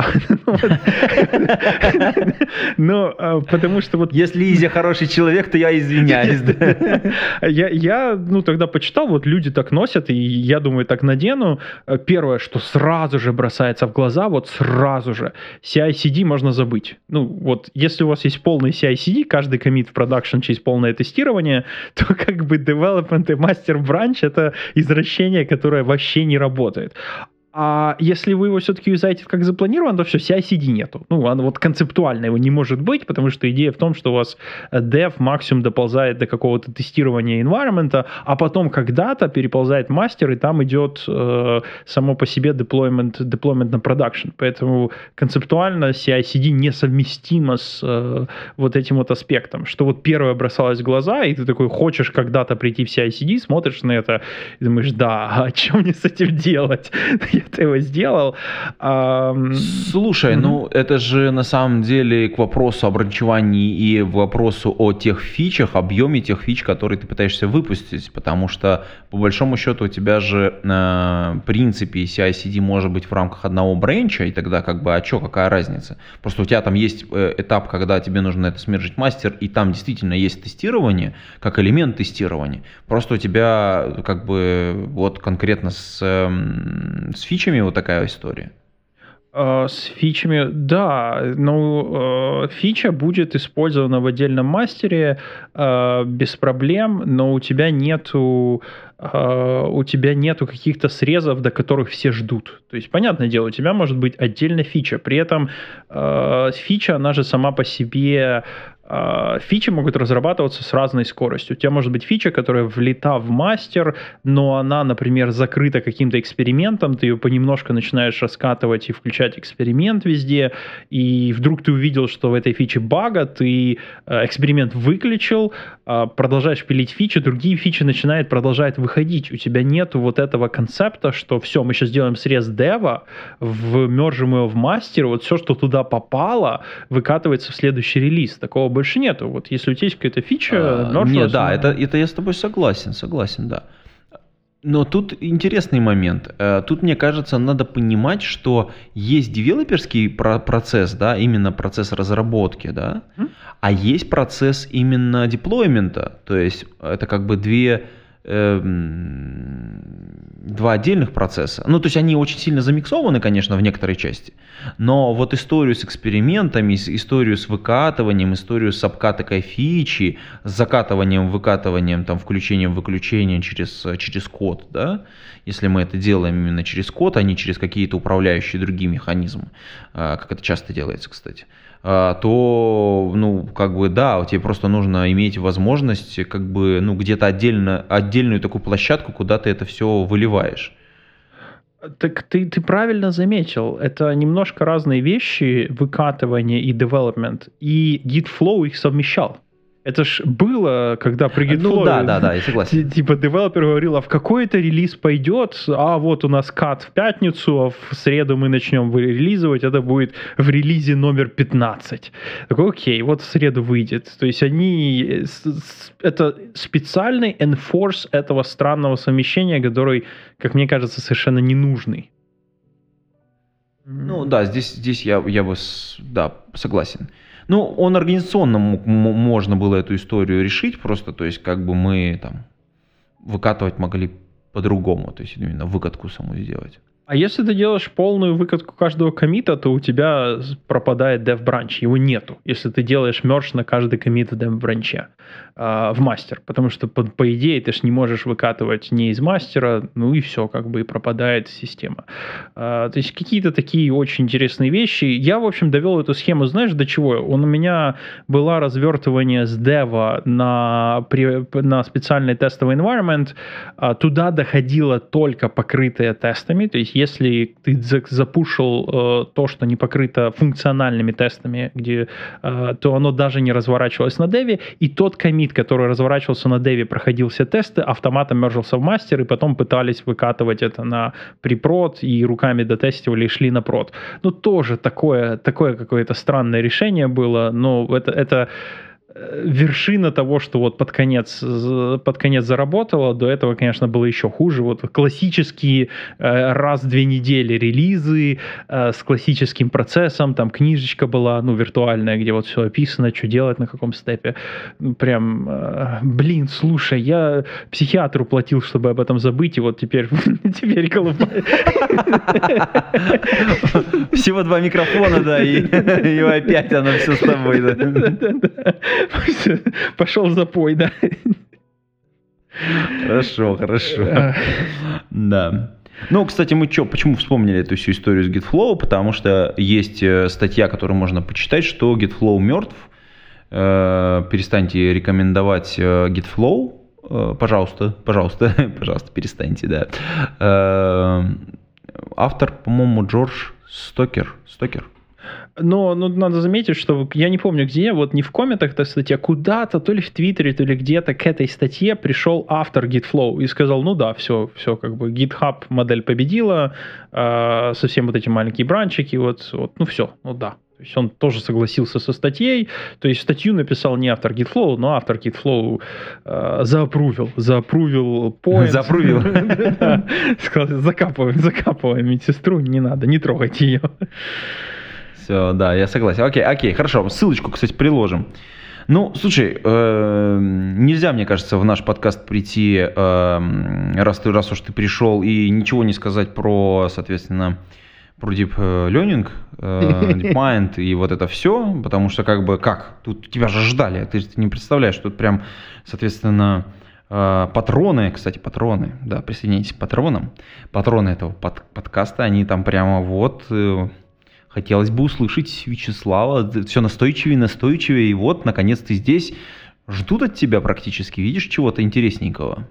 Но а, потому что вот... Если Изя хороший человек, то я извиняюсь. Я, я, ну, тогда почитал, вот люди так носят, и я думаю, так надену. Первое, что сразу же бросается в глаза, вот сразу же, CI-CD можно забыть. Ну, вот, если у вас есть полный CI-CD, каждый комит в продакшн через полное тестирование, то как бы development и master branch — это извращение, которое вообще не работает. А если вы его все-таки юзаете как запланировано, то все, CI-CD нету. Ну, оно вот концептуально его не может быть, потому что идея в том, что у вас dev максимум доползает до какого-то тестирования environment, а потом когда-то переползает мастер, и там идет э, само по себе deployment, deployment на production. Поэтому концептуально CI-CD несовместимо с э, вот этим вот аспектом, что вот первое бросалось в глаза, и ты такой хочешь когда-то прийти в CI-CD, смотришь на это и думаешь, да, а что мне с этим делать? ты его сделал. Слушай, ну это же на самом деле к вопросу о бранчевании и вопросу о тех фичах, объеме тех фич, которые ты пытаешься выпустить, потому что по большому счету у тебя же на принципе CI-CD может быть в рамках одного бренча, и тогда как бы, а что, какая разница? Просто у тебя там есть э, этап, когда тебе нужно это смержить мастер, и там действительно есть тестирование, как элемент тестирования. Просто у тебя как бы вот конкретно с, эм, с фичами вот такая история? А, с фичами, да, ну, э, фича будет использована в отдельном мастере э, без проблем, но у тебя нету э, у тебя нету каких-то срезов, до которых все ждут. То есть, понятное дело, у тебя может быть отдельная фича. При этом фича, она же сама по себе фичи могут разрабатываться с разной скоростью. У тебя может быть фича, которая влета в мастер, но она, например, закрыта каким-то экспериментом, ты ее понемножку начинаешь раскатывать и включать эксперимент везде, и вдруг ты увидел, что в этой фиче бага, ты э, эксперимент выключил, а, продолжаешь пилить фичи, другие фичи начинают продолжать выходить. У тебя нет вот этого концепта, что все, мы сейчас сделаем срез дева, вмержим его в мастер, вот все, что туда попало, выкатывается в следующий релиз. Такого больше нету. Вот если у тебя есть какая-то фича, а, Нет, да, это, это я с тобой согласен, согласен, да. Но тут интересный момент. Э, тут, мне кажется, надо понимать, что есть девелоперский процесс, да, именно процесс разработки, да, а есть процесс именно деплоймента. То есть это как бы две Эм, два отдельных процесса. Ну, то есть они очень сильно замиксованы, конечно, в некоторой части, но вот историю с экспериментами, историю с выкатыванием, историю с обкатокой фичи, с закатыванием, выкатыванием, там, включением, выключением через, через код, да, если мы это делаем именно через код, а не через какие-то управляющие другие механизмы, а, как это часто делается, кстати, то, ну, как бы, да, тебе просто нужно иметь возможность, как бы, ну, где-то отдельно, отдельную такую площадку, куда ты это все выливаешь. Так ты, ты правильно заметил, это немножко разные вещи, выкатывание и development, и Gitflow их совмещал. Это ж было, когда при GitFlow... Ну да, да, да, я согласен. Типа девелопер говорил, а в какой-то релиз пойдет, а вот у нас кат в пятницу, а в среду мы начнем релизовать, это будет в релизе номер 15. Такой, окей, вот в среду выйдет. То есть они... Это специальный enforce этого странного совмещения, который, как мне кажется, совершенно ненужный. Ну да, здесь, здесь я, я бы, да, согласен. Ну, он организационно можно было эту историю решить, просто, то есть, как бы мы там выкатывать могли по-другому, то есть именно выкатку саму сделать. А если ты делаешь полную выкатку каждого комита, то у тебя пропадает dev branch, его нету. Если ты делаешь мерч на каждый комит в dev бранче э, в мастер, потому что по, по идее ты же не можешь выкатывать не из мастера, ну и все, как бы и пропадает система. Э, то есть какие-то такие очень интересные вещи. Я, в общем, довел эту схему, знаешь, до чего? Он у меня была развертывание с дева на, на специальный тестовый environment, э, туда доходило только покрытое тестами, то есть, если ты запушил э, то, что не покрыто функциональными тестами, где, э, то оно даже не разворачивалось на деве, и тот комит, который разворачивался на деве, проходил все тесты, автоматом мержился в мастер, и потом пытались выкатывать это на припрод, и руками дотестивали и шли на прод. Ну, тоже такое, такое какое-то странное решение было, но это, это вершина того, что вот под конец, под конец заработало, до этого, конечно, было еще хуже. Вот классические э, раз в две недели релизы э, с классическим процессом, там книжечка была, ну, виртуальная, где вот все описано, что делать на каком степе. Ну, прям, э, блин, слушай, я психиатру платил, чтобы об этом забыть, и вот теперь, теперь Всего два микрофона, да, и опять оно все с тобой, да. Пошел запой, да. Хорошо, хорошо. Да. Ну, кстати, мы что, почему вспомнили эту всю историю с GitFlow? Потому что есть э, статья, которую можно почитать, что GitFlow мертв. Э, перестаньте рекомендовать э, GitFlow. Пожалуйста, пожалуйста, пожалуйста, перестаньте, да. Автор, по-моему, Джордж Стокер. Стокер. Но ну, надо заметить, что я не помню где, вот не в комментах эта статья, куда-то, то ли в Твиттере, то ли где-то к этой статье пришел автор GitFlow и сказал, ну да, все, все, как бы GitHub модель победила, э, совсем вот эти маленькие бранчики, вот, вот, ну все, ну да. То есть он тоже согласился со статьей, то есть статью написал не автор GitFlow, но автор GitFlow э, заапрувил, заапрувил point. Запрувил. Сказал, закапываем, закапываем медсестру, не надо, не трогайте ее. Все, да, я согласен. Окей, окей, хорошо. Ссылочку, кстати, приложим. Ну, слушай, э, нельзя, мне кажется, в наш подкаст прийти, э, раз, ты, раз уж ты пришел, и ничего не сказать про, соответственно, про Deep Learning, э, DeepMind и вот это все, потому что как бы как? Тут тебя же ждали, ты же не представляешь, тут прям, соответственно, э, патроны, кстати, патроны, да, присоединяйтесь к патронам, патроны этого под, подкаста, они там прямо вот... Хотелось бы услышать Вячеслава, все настойчивее, настойчивее, и вот, наконец ты здесь. Ждут от тебя практически, видишь чего-то интересненького?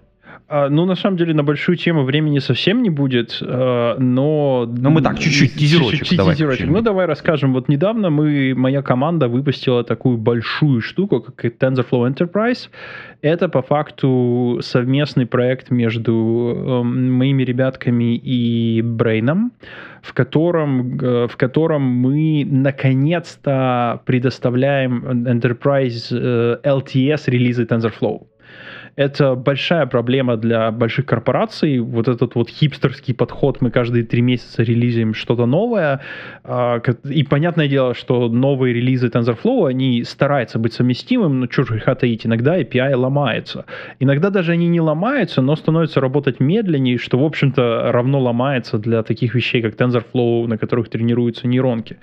А, ну, на самом деле, на большую тему времени совсем не будет, а, но... Но мы так, чуть-чуть, тизерочек. Чуть-чуть давай тизерочек. Ну, давай расскажем. Вот недавно мы, моя команда выпустила такую большую штуку, как TensorFlow Enterprise. Это, по факту, совместный проект между э, моими ребятками и Брейном в котором, в котором мы наконец-то предоставляем Enterprise э, LTS релизы TensorFlow это большая проблема для больших корпораций. Вот этот вот хипстерский подход, мы каждые три месяца релизим что-то новое. А, и понятное дело, что новые релизы TensorFlow, они стараются быть совместимым, но же греха таить, иногда API ломается. Иногда даже они не ломаются, но становятся работать медленнее, что, в общем-то, равно ломается для таких вещей, как TensorFlow, на которых тренируются нейронки.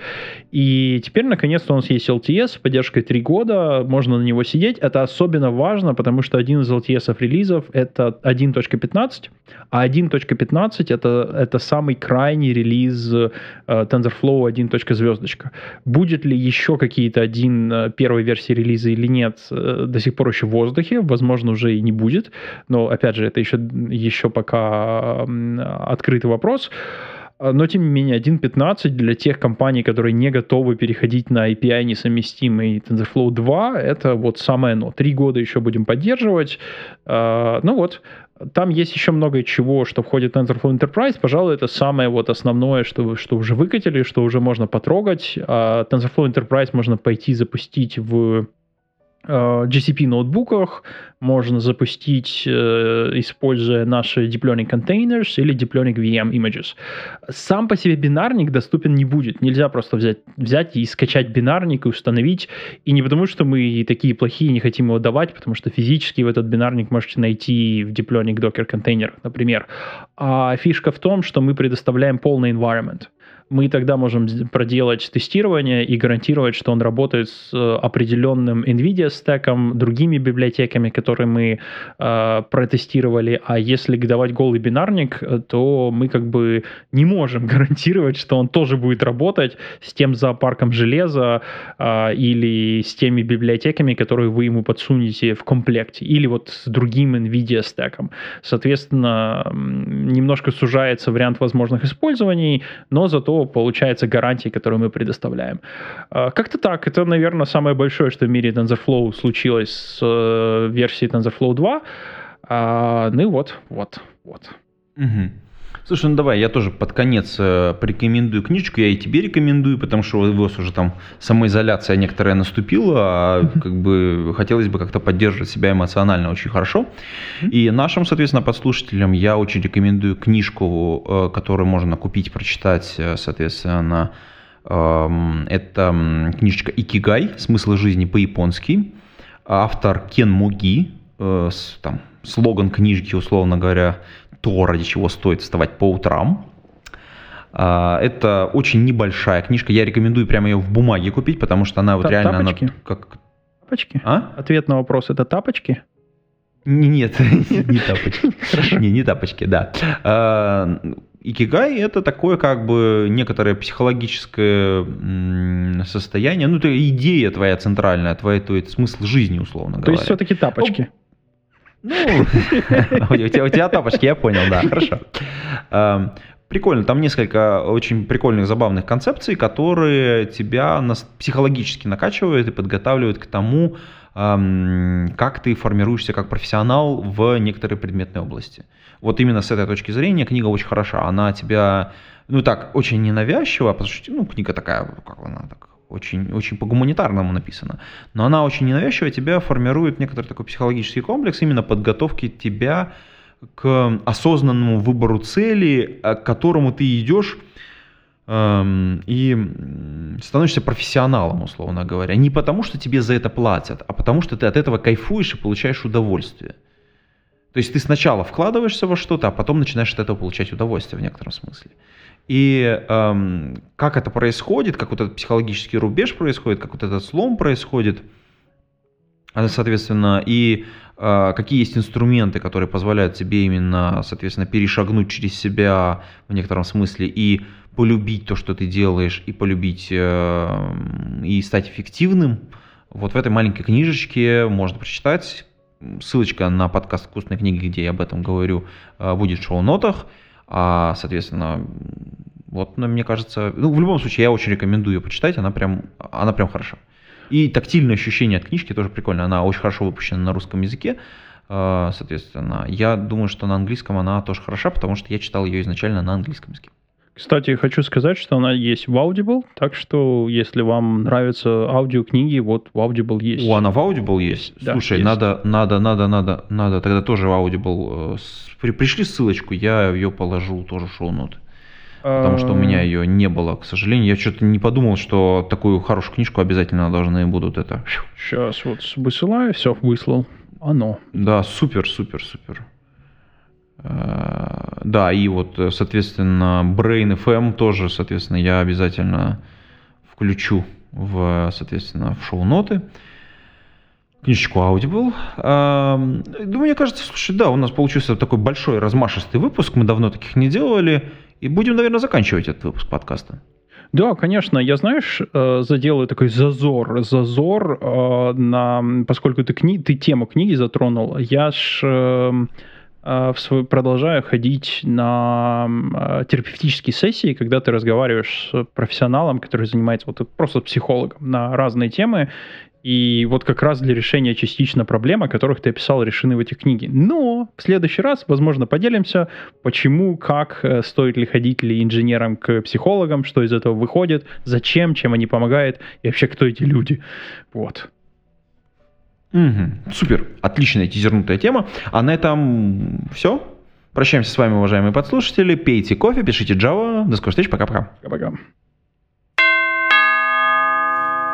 И теперь, наконец-то, у нас есть LTS с поддержкой 3 года, можно на него сидеть. Это особенно важно, потому что один из LTS релизов это 1.15, а 1.15 это, это самый крайний релиз э, TensorFlow 1. звездочка. Будет ли еще какие-то один э, первой версии релиза или нет, э, до сих пор еще в воздухе, возможно, уже и не будет, но, опять же, это еще, еще пока открытый вопрос. Но, тем не менее, 1.15 для тех компаний, которые не готовы переходить на API несовместимый TensorFlow 2, это вот самое оно. Три года еще будем поддерживать. А, ну вот, там есть еще много чего, что входит в TensorFlow Enterprise. Пожалуй, это самое вот основное, что, что уже выкатили, что уже можно потрогать. А TensorFlow Enterprise можно пойти запустить в GCP ноутбуках можно запустить, э, используя наши Deep Learning Containers или Deep Learning VM Images. Сам по себе бинарник доступен не будет. Нельзя просто взять, взять и скачать бинарник и установить. И не потому, что мы такие плохие, не хотим его давать, потому что физически в этот бинарник можете найти в Deep Learning Docker контейнерах, например. А фишка в том, что мы предоставляем полный environment мы тогда можем проделать тестирование и гарантировать, что он работает с э, определенным NVIDIA стеком, другими библиотеками, которые мы э, протестировали. А если давать голый бинарник, э, то мы как бы не можем гарантировать, что он тоже будет работать с тем зоопарком железа э, или с теми библиотеками, которые вы ему подсунете в комплекте, или вот с другим NVIDIA стеком. Соответственно, немножко сужается вариант возможных использований, но зато получается гарантии, которые мы предоставляем. А, как-то так. Это, наверное, самое большое, что в мире TensorFlow случилось с э, версией TensorFlow 2. А, ну и вот, вот, вот. Угу. Слушай, ну давай, я тоже под конец э, порекомендую книжку, я и тебе рекомендую, потому что у вас уже там самоизоляция некоторая наступила, а как бы хотелось бы как-то поддерживать себя эмоционально очень хорошо. И нашим, соответственно, подслушателям я очень рекомендую книжку, э, которую можно купить, прочитать, э, соответственно, эм, это книжечка «Икигай. Смысл жизни по-японски». Автор Кен Муги, там, слоган книжки, условно говоря, то, ради чего стоит вставать по утрам. А, это очень небольшая книжка. Я рекомендую прямо ее в бумаге купить, потому что она вот Т- реально... Тапочки? Она как... Тапочки? А? Ответ на вопрос – это тапочки? Нет, не тапочки. Не, не тапочки, да. А, икигай – это такое как бы некоторое психологическое состояние, ну, это идея твоя центральная, твой, твой смысл жизни, условно говоря. То есть все-таки тапочки? Ну, у тебя, тапочки, я понял, да, хорошо. Эм, прикольно, там несколько очень прикольных, забавных концепций, которые тебя психологически накачивают и подготавливают к тому, эм, как ты формируешься как профессионал в некоторой предметной области. Вот именно с этой точки зрения книга очень хороша. Она тебя, ну так, очень ненавязчиво, потому что, ну, книга такая, как она так, очень, очень по-гуманитарному написано. Но она очень ненавязчиво тебя формирует некоторый такой психологический комплекс именно подготовки тебя к осознанному выбору цели, к которому ты идешь эм, и становишься профессионалом, условно говоря. Не потому, что тебе за это платят, а потому, что ты от этого кайфуешь и получаешь удовольствие. То есть ты сначала вкладываешься во что-то, а потом начинаешь от этого получать удовольствие в некотором смысле. И эм, как это происходит, как вот этот психологический рубеж происходит, как вот этот слом происходит, э, соответственно, и э, какие есть инструменты, которые позволяют тебе именно, соответственно, перешагнуть через себя в некотором смысле и полюбить то, что ты делаешь, и полюбить э, и стать эффективным. Вот в этой маленькой книжечке можно прочитать. Ссылочка на подкаст «Вкусной книги», где я об этом говорю, э, будет в шоу-нотах. А, соответственно, вот, ну, мне кажется, ну, в любом случае, я очень рекомендую ее почитать, она прям, она прям хороша. И тактильное ощущение от книжки тоже прикольно, она очень хорошо выпущена на русском языке, а, соответственно. Я думаю, что на английском она тоже хороша, потому что я читал ее изначально на английском языке. Кстати, хочу сказать, что она есть в Audible, так что если вам нравятся аудиокниги, вот в Audible есть. О, она в Audible есть? Да, Слушай, есть. надо, надо, надо, надо, надо тогда тоже в Audible. Э, пришли ссылочку, я ее положу тоже в шоу-ноты. Потому что у меня а. ее не было, к сожалению. Я что-то не подумал, что такую хорошую книжку обязательно должны будут это. Сейчас вот высылаю, все, выслал. Оно. Да, супер, супер, супер. Э, да, и вот, э, соответственно, Brain FM тоже, соответственно, я обязательно включу в, соответственно, в шоу-ноты. Книжечку Audible. Эм, ну, мне кажется, слушай, да, у нас получился такой большой размашистый выпуск, мы давно таких не делали, и будем, наверное, заканчивать этот выпуск подкаста. Да, конечно. Я, знаешь, э, заделаю такой зазор. Зазор на... Поскольку ты, кни... ты тему книги затронул, я ж эм, продолжаю ходить на а, терапевтические сессии, когда ты разговариваешь с профессионалом, который занимается вот просто психологом на разные темы, и вот как раз для решения частично проблем, о которых ты описал, решены в этих книге. Но в следующий раз, возможно, поделимся, почему, как, э, стоит ли ходить ли инженерам к психологам, что из этого выходит, зачем, чем они помогают, и вообще кто эти люди. Вот. Угу. Супер, отличная тизернутая тема. А на этом все. Прощаемся с вами, уважаемые подслушатели. Пейте кофе, пишите Java. До скорых встреч, пока-пока. Пока-пока.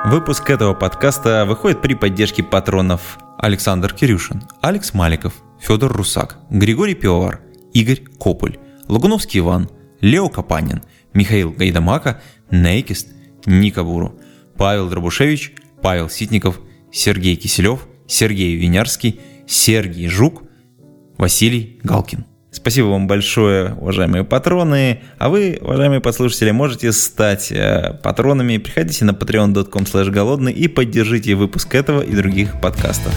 Выпуск этого подкаста выходит при поддержке патронов Александр Кирюшин, Алекс Маликов, Федор Русак, Григорий Пивовар, Игорь Кополь, Лагуновский Иван, Лео Капанин – Михаил Гайдамака, Нейкист, Ника Буру, Павел Дробушевич, Павел Ситников, Сергей Киселев, Сергей Винярский, Сергей Жук, Василий Галкин. Спасибо вам большое, уважаемые патроны. А вы, уважаемые послушатели, можете стать э, патронами. Приходите на patreon.com голодный и поддержите выпуск этого и других подкастов.